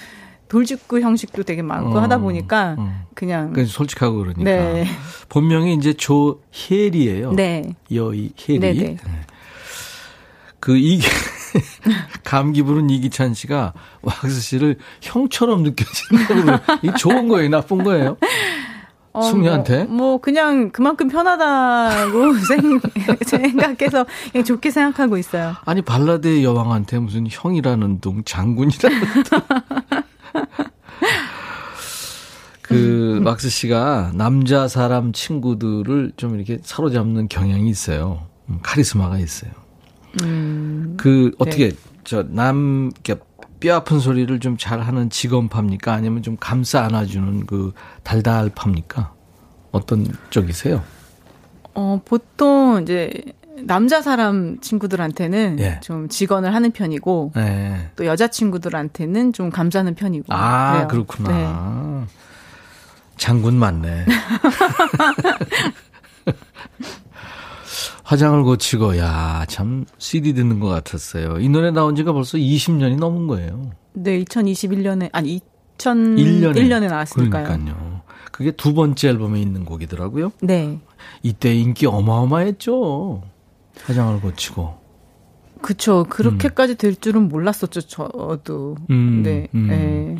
돌직구 형식도 되게 많고 어, 하다 보니까 어. 그냥 그러니까 솔직하고 그러니까 네. 본명이 이제 조혜리예요. 네. 여희 혜리. 네네. 네. 그 이게 감기 부른 이기찬 씨가 왁스 씨를 형처럼 느껴진다고 이 좋은 거예요, 나쁜 거예요? 어, 숙녀한테? 뭐, 뭐, 그냥 그만큼 편하다고 생각해서 그냥 좋게 생각하고 있어요. 아니 발라드의 여왕한테 무슨 형이라는 둥 장군이라는 둥. 그 막스 씨가 남자 사람 친구들을 좀 이렇게 사로잡는 경향이 있어요. 음, 카리스마가 있어요. 음, 그 어떻게 네. 저남 뼈 아픈 소리를 좀 잘하는 직원팝니까? 아니면 좀 감싸 안아주는 그 달달팝니까? 어떤 쪽이세요? 어 보통 이제 남자 사람 친구들한테는 예. 좀 직원을 하는 편이고 예. 또 여자 친구들한테는 좀 감싸는 편이고. 아 그래요. 그렇구나. 네. 장군 맞네. 화장을 고치고 야 참 CD 듣는 것 같았어요. 이 노래 나온 지가 벌써 20년이 넘은 거예요. 네, 2021년에 아니 2001년에 1년에 나왔으니까요. 그러니까요. 그게 두 번째 앨범에 있는 곡이더라고요. 네. 이때 인기 어마어마했죠. 화장을 고치고. 그쵸. 그렇게까지 음. 될 줄은 몰랐었죠. 저도. 음, 네. 음. 네.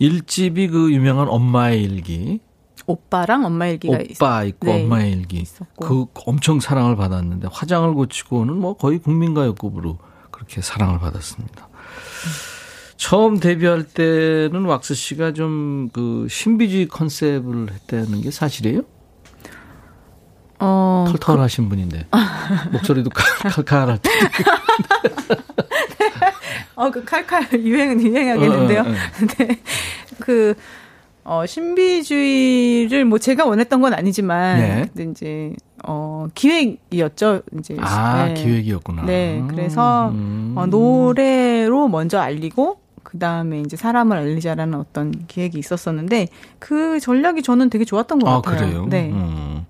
1집이 그 유명한 엄마의 일기. 오빠랑 엄마 일기가 오빠 있, 고 네, 엄마의 일기 있었고. 그 엄청 사랑을 받았는데 화장을 고치고는 뭐 거의 국민가요급으로 그렇게 사랑을 받았습니다. 음. 처음 데뷔할 때는 왁스 씨가 좀 그 신비주의 컨셉을 했다는 게 사실이에요? 어, 털털하신 그... 분인데 목소리도 칼칼할 때. 어, 그 칼칼 유행 유행하겠는데요. 어, 어, 어. 네. 그 어, 신비주의를 뭐 제가 원했던 건 아니지만, 네. 근데 이제, 어, 기획이었죠, 이제. 아, 네. 기획이었구나. 네. 그래서, 음. 어, 노래로 먼저 알리고, 그 다음에 이제 사람을 알리자라는 어떤 기획이 있었었는데, 그 전략이 저는 되게 좋았던 것 아, 같아요. 그래요? 네. 음.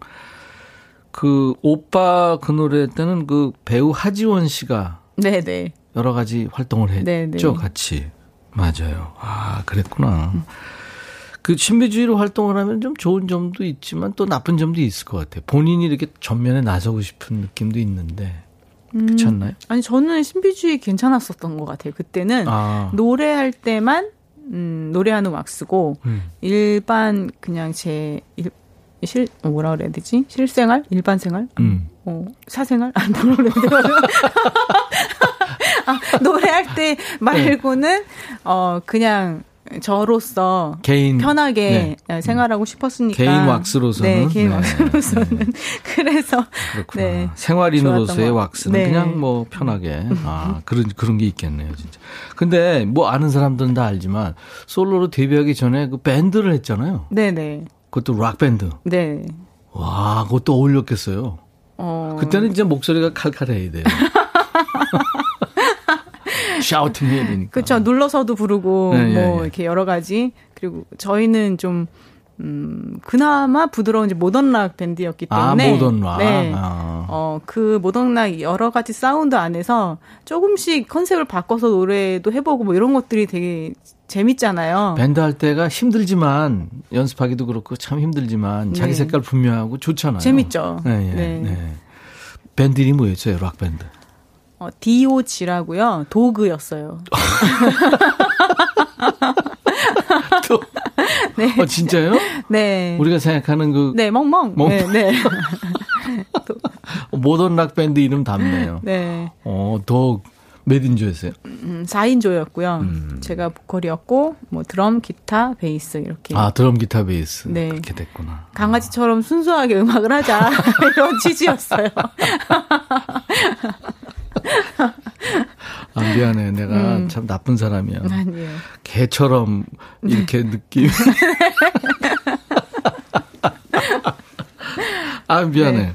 그, 오빠 그 노래 때는 그 배우 하지원 씨가. 네네. 네. 여러 가지 활동을 했죠, 네네. 같이. 맞아요. 아, 그랬구나. 음. 그 신비주의로 활동을 하면 좀 좋은 점도 있지만 또 나쁜 점도 있을 것 같아요. 본인이 이렇게 전면에 나서고 싶은 느낌도 있는데. 음, 그렇지 않나요? 아니, 저는 신비주의 괜찮았었던 것 같아요. 그때는 아. 노래할 때만, 음, 노래하는 왁스고, 음. 일반, 그냥 제, 일, 실, 어, 뭐라 그래야 되지? 실생활? 일반 생활? 음. 어, 사생활? 아, 뭐라 그래야 되나? 아, 노래할 때 말고는, 네. 어, 그냥, 저로서 개인 편하게 네. 생활하고 싶었으니까 개인 왁스로서는 네, 개인 네. 왁스로서는 그래서 그렇구나. 네, 생활인으로서의 왁스는 네. 그냥 뭐 편하게 아 그런 그런 게 있겠네요 진짜. 근데 뭐 아는 사람들은 다 알지만 솔로로 데뷔하기 전에 그 밴드를 했잖아요. 네네. 네. 그것도 락 밴드. 네. 와 그것도 어울렸겠어요. 어... 그때는 이제 목소리가 칼칼해야 돼요. shouting 해야 되니까. 그렇죠. 눌러서도 부르고 네, 뭐 예, 예. 이렇게 여러 가지. 그리고 저희는 좀 음, 그나마 부드러운 modern rock 밴드였기 아, 때문에. 아, modern rock. 네. 아. 어, 그 modern rock 여러 가지 사운드 안에서 조금씩 컨셉을 바꿔서 노래도 해보고 뭐 이런 것들이 되게 재밌잖아요. 밴드 할 때가 힘들지만 연습하기도 그렇고 참 힘들지만 자기 네. 색깔 분명하고 좋잖아요. 재밌죠. 네, 네. 네. 네. 밴드 이름이 뭐였어요? 락 밴드. 어, DOG라고요. DOG였어요. 또, 네. 어, 진짜요? 네. 우리가 생각하는 그. 네, 멍멍. 멍. 네, 네. modern rock 밴드 이름답네요. 네. 어, 더 몇 인조였어요? 음, 4인조였고요. 음. 제가 보컬이었고, 뭐 드럼, 기타, 베이스 이렇게. 아, 드럼, 기타, 베이스. 네. 그렇게 됐구나. 강아지처럼 순수하게 음악을 하자. 이런 취지였어요. 아, 미안해. 내가 음. 참 나쁜 사람이야. 아니에요. 개처럼 이렇게 느낌. 아, 미안해. 네.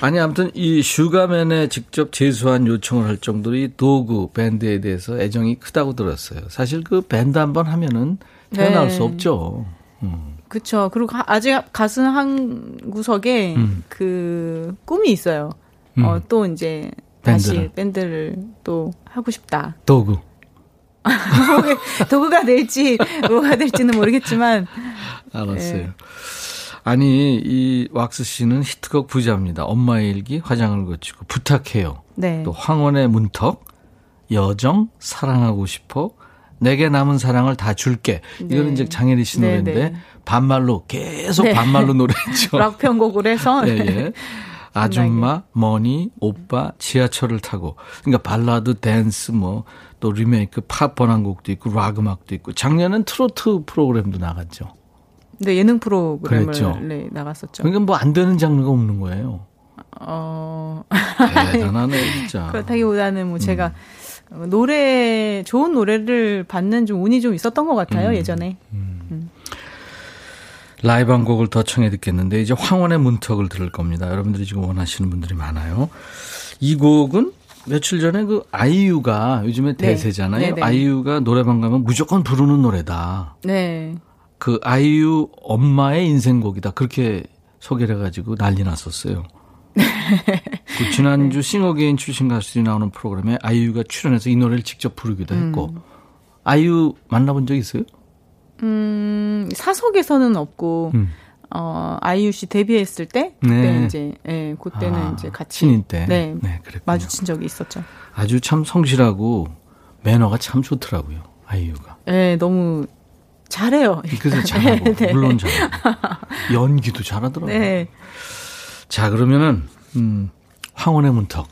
아니 아무튼 이 슈가맨에 직접 제수한 요청을 할 정도로 이 도구 밴드에 대해서 애정이 크다고 들었어요. 사실 그 밴드 한번 하면은 태어날 네. 수 없죠. 음. 그렇죠. 그리고 아직 가슴 한 구석에 음. 그 꿈이 있어요. 음. 어, 또 이제 밴드를. 다시 밴드를 또 하고 싶다. DOG. DOG가 될지 뭐가 될지는 모르겠지만 알았어요. 네. 아니 이 왁스 씨는 히트곡 부자입니다. 엄마의 일기, 화장을 고치고 부탁해요. 네. 또 황혼의 문턱, 여정, 사랑하고 싶어, 내게 남은 사랑을 다 줄게. 네. 이거는 이제 장혜리 씨 네, 노래인데 네, 반말로 계속 네. 반말로 노래했죠. 락 편곡을 해서. 예, 예. 아줌마, Money, 오빠, 지하철을 타고. 그러니까 발라드, 댄스, 뭐, 또 리메이크, 팝 번안곡도 있고, 락 음악도 있고. 작년엔 트로트 프로그램도 나갔죠. 네, 예능 프로그램을 그랬죠. 네, 나갔었죠. 그러니까 뭐 안 되는 장르가 없는 거예요. 어. 대단하네, 진짜. 그렇다기보다는 뭐 제가 음. 노래, 좋은 노래를 받는 좀 운이 좀 있었던 것 같아요, 음. 예전에. 음. 음. 라이브 한 곡을 더 청해 듣겠는데, 이제 황혼의 문턱을 들을 겁니다. 여러분들이 지금 원하시는 분들이 많아요. 이 곡은 며칠 전에 그 아이유가 요즘에 네. 대세잖아요. 네. 네 아이유가 노래방 가면 무조건 부르는 노래다. 네. 그 아이유 엄마의 인생곡이다. 그렇게 소개를 해가지고 난리 났었어요. 그 지난주 싱어게인 출신 가수들이 나오는 프로그램에 아이유가 출연해서 이 노래를 직접 부르기도 했고 음. 아이유 만나본 적 있어요? 음 사석에서는 없고 음. 어 아이유 씨 데뷔했을 때 그때 네. 이제 예 그때는 아, 이제 같이 신인 때 네, 네 마주친 적이 있었죠. 아주 참 성실하고 매너가 참 좋더라고요 아이유가. 네 너무 잘해요. 그래서 잘하고 네, 네. 물론 잘하고 연기도 잘하더라고요. 네. 자 그러면은 음, 황혼의 문턱.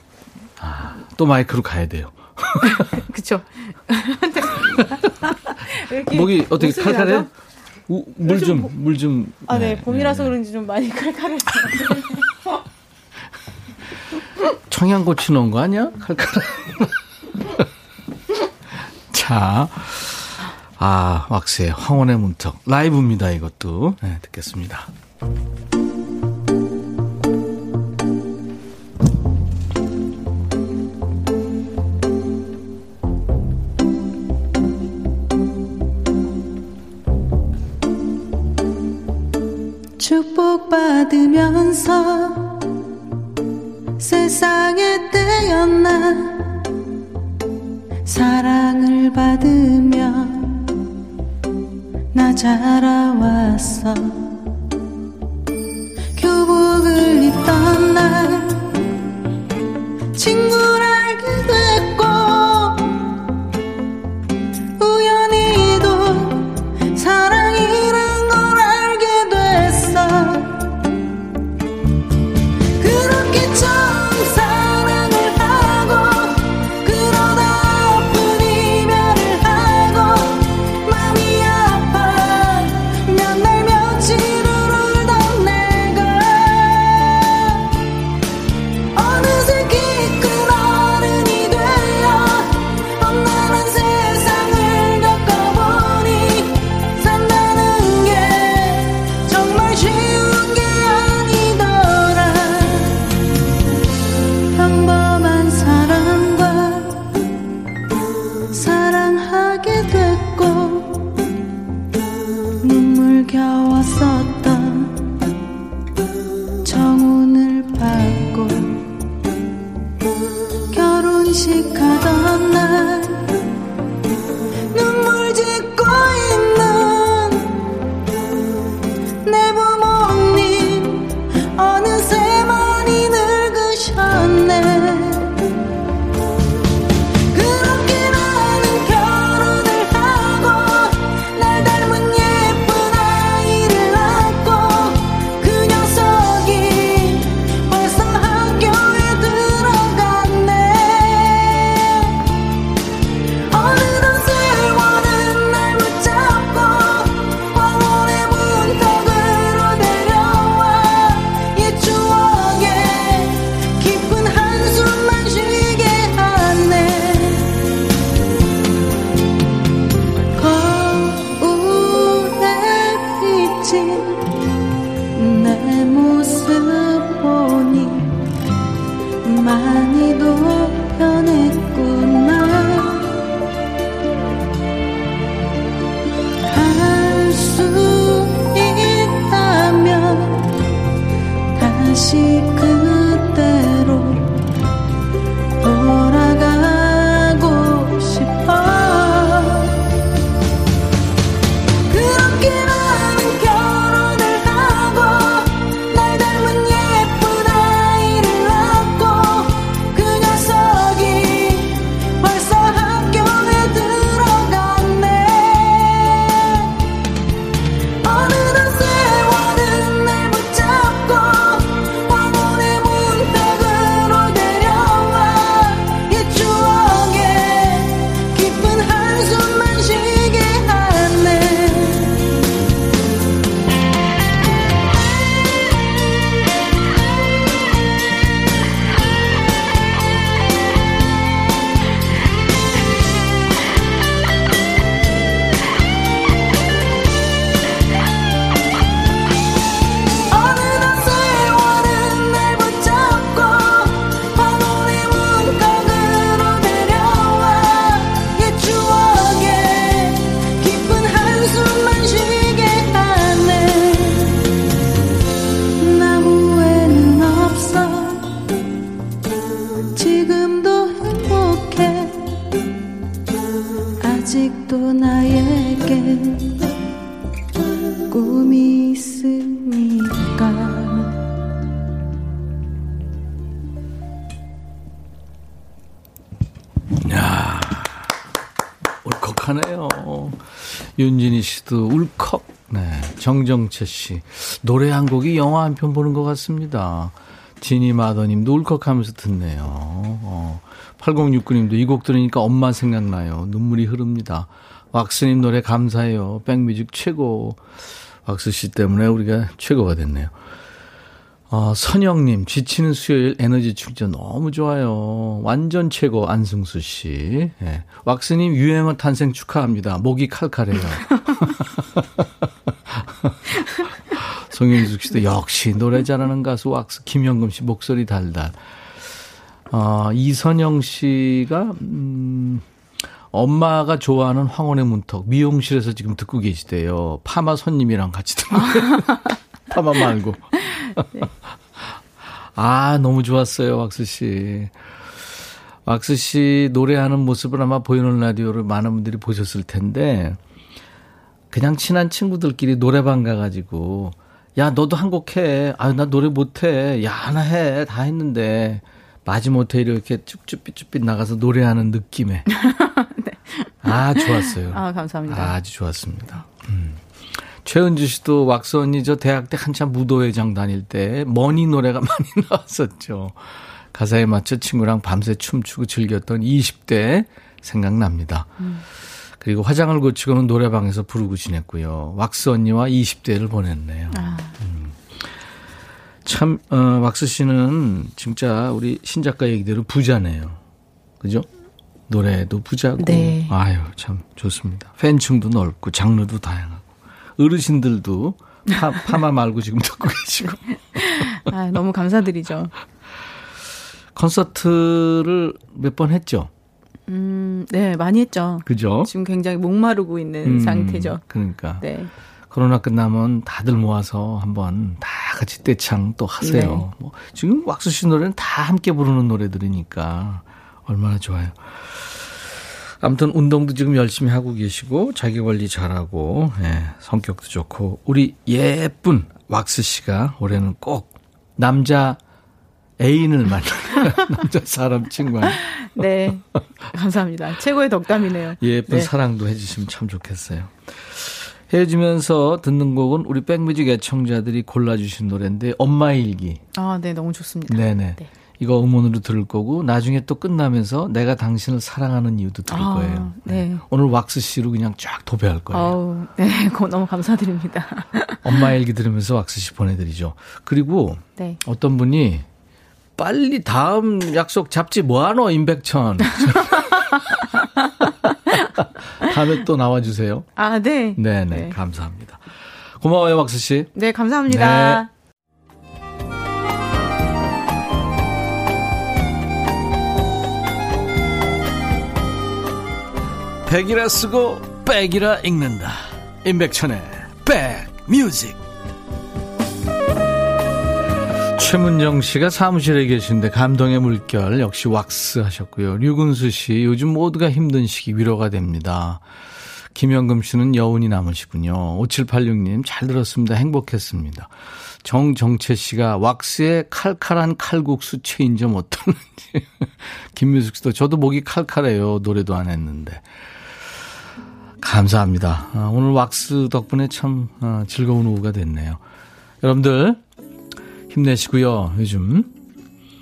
아, 또 마이크로 가야 돼요. 그쵸. 목이 어떻게 칼칼해요? 물 좀, 물 좀. 아, 네. 네 봄이라서 네. 그런지 좀 많이 칼칼해요. 청양고추 넣은 거 아니야? 칼칼. 자. 아, 왁스의 황혼의 문턱. 라이브입니다, 이것도. 네, 듣겠습니다. 축복받으면서 세상에 태어나? 사랑을 받으며 나 자라왔어 윤진희 씨도 울컥. 네. 정정채 씨. 노래 한 곡이 영화 한 편 보는 것 같습니다. 지니 마더님도 울컥하면서 듣네요. 어. 8069님도 이 곡 들으니까 엄마 생각나요. 눈물이 흐릅니다. 왁스님 노래 감사해요. 백뮤직 최고. 왁스 씨 때문에 우리가 최고가 됐네요. 어, 선영님, 지치는 수요일 에너지 충전 너무 좋아요. 완전 최고, 안승수 씨. 예. 왁스님, 유행어 탄생 축하합니다. 목이 칼칼해요. 송영숙 씨도 역시 노래 잘하는 가수 왁스, 김영금 씨 목소리 달달. 어, 이선영 씨가, 음, 엄마가 좋아하는 황혼의 문턱, 미용실에서 지금 듣고 계시대요. 파마 손님이랑 같이 듣고. 파마 말고. 네. 아, 너무 좋았어요, 왁스 씨. 왁스 씨 노래하는 모습을 아마 보이는 라디오를 많은 분들이 보셨을 텐데, 그냥 친한 친구들끼리 노래방 가가지고, 야, 너도 한 곡 해. 아, 나 노래 못해. 야, 하나 해. 다 했는데, 마지못해 이렇게 쭉쭉삐쭉삐 나가서 노래하는 느낌에. 네. 아, 좋았어요. 아, 감사합니다. 아, 아주 좋았습니다. 음. 최은주 씨도 왁스 언니 저 대학 때 한참 무도회장 다닐 때 머니 노래가 많이 나왔었죠. 가사에 맞춰 친구랑 밤새 춤추고 즐겼던 20대 생각납니다. 음. 그리고 화장을 고치고는 노래방에서 부르고 지냈고요. 왁스 언니와 20대를 보냈네요. 아. 음. 참, 어, 왁스 씨는 진짜 우리 신작가 얘기대로 부자네요. 그죠? 노래도 부자고. 네. 아유, 참 좋습니다. 팬층도 넓고 장르도 다양하고. 어르신들도 파, 파마 말고 지금 듣고 계시고. 아, 너무 감사드리죠. 콘서트를 몇 번 했죠? 음, 네, 많이 했죠. 그죠? 지금 굉장히 목마르고 있는 음, 상태죠. 그러니까. 네. 코로나 끝나면 다들 모아서 한번 다 같이 떼창 또 하세요. 네. 뭐 지금 왁스 씨 노래는 다 함께 부르는 노래들이니까 얼마나 좋아요. 아무튼 운동도 지금 열심히 하고 계시고 자기 관리 잘하고 예, 성격도 좋고. 우리 예쁜 왁스 씨가 올해는 꼭 남자 애인을 만나 남자 사람 친구 네. 감사합니다. 최고의 덕담이네요. 예쁜 네. 사랑도 해주시면 참 좋겠어요. 헤어지면서 듣는 곡은 우리 백뮤직 애청자들이 골라주신 노래인데 엄마 일기. 아 네. 너무 좋습니다. 네네. 네. 이거 음원으로 들을 거고 나중에 또 끝나면서 내가 당신을 사랑하는 이유도 들을 아, 거예요. 네. 네. 오늘 왁스 씨로 그냥 쫙 도배할 거예요. 아우, 네, 너무 감사드립니다. 엄마 얘기 들으면서 왁스 씨 보내드리죠. 그리고 네. 어떤 분이 빨리 다음 약속 잡지 뭐하노 임백천. 다음에 또 나와주세요. 아, 네. 네네, 네. 감사합니다. 고마워요, 왁스 씨. 네, 감사합니다. 네. 백이라 쓰고 백이라 읽는다 임백천의 백뮤직 최문정 씨가 사무실에 계신데 감동의 물결 역시 왁스 하셨고요. 류근수 씨 요즘 모두가 힘든 시기 위로가 됩니다. 김영금 씨는 여운이 남으시군요. 5786님 잘 들었습니다. 행복했습니다. 정정채 씨가 왁스의 칼칼한 칼국수 체인 점 어떠는지. 김미숙 씨도 저도 목이 칼칼해요. 노래도 안 했는데. 감사합니다. 아, 오늘 왁스 덕분에 참 아, 즐거운 오후가 됐네요. 여러분들 힘내시고요. 요즘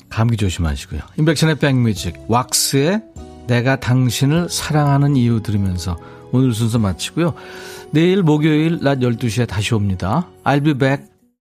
감기 조심하시고요. 인백션의 백뮤직 왁스의 내가 당신을 사랑하는 이유 들으면서 오늘 순서 마치고요. 내일 목요일 낮 12시에 다시 옵니다. I'll be back.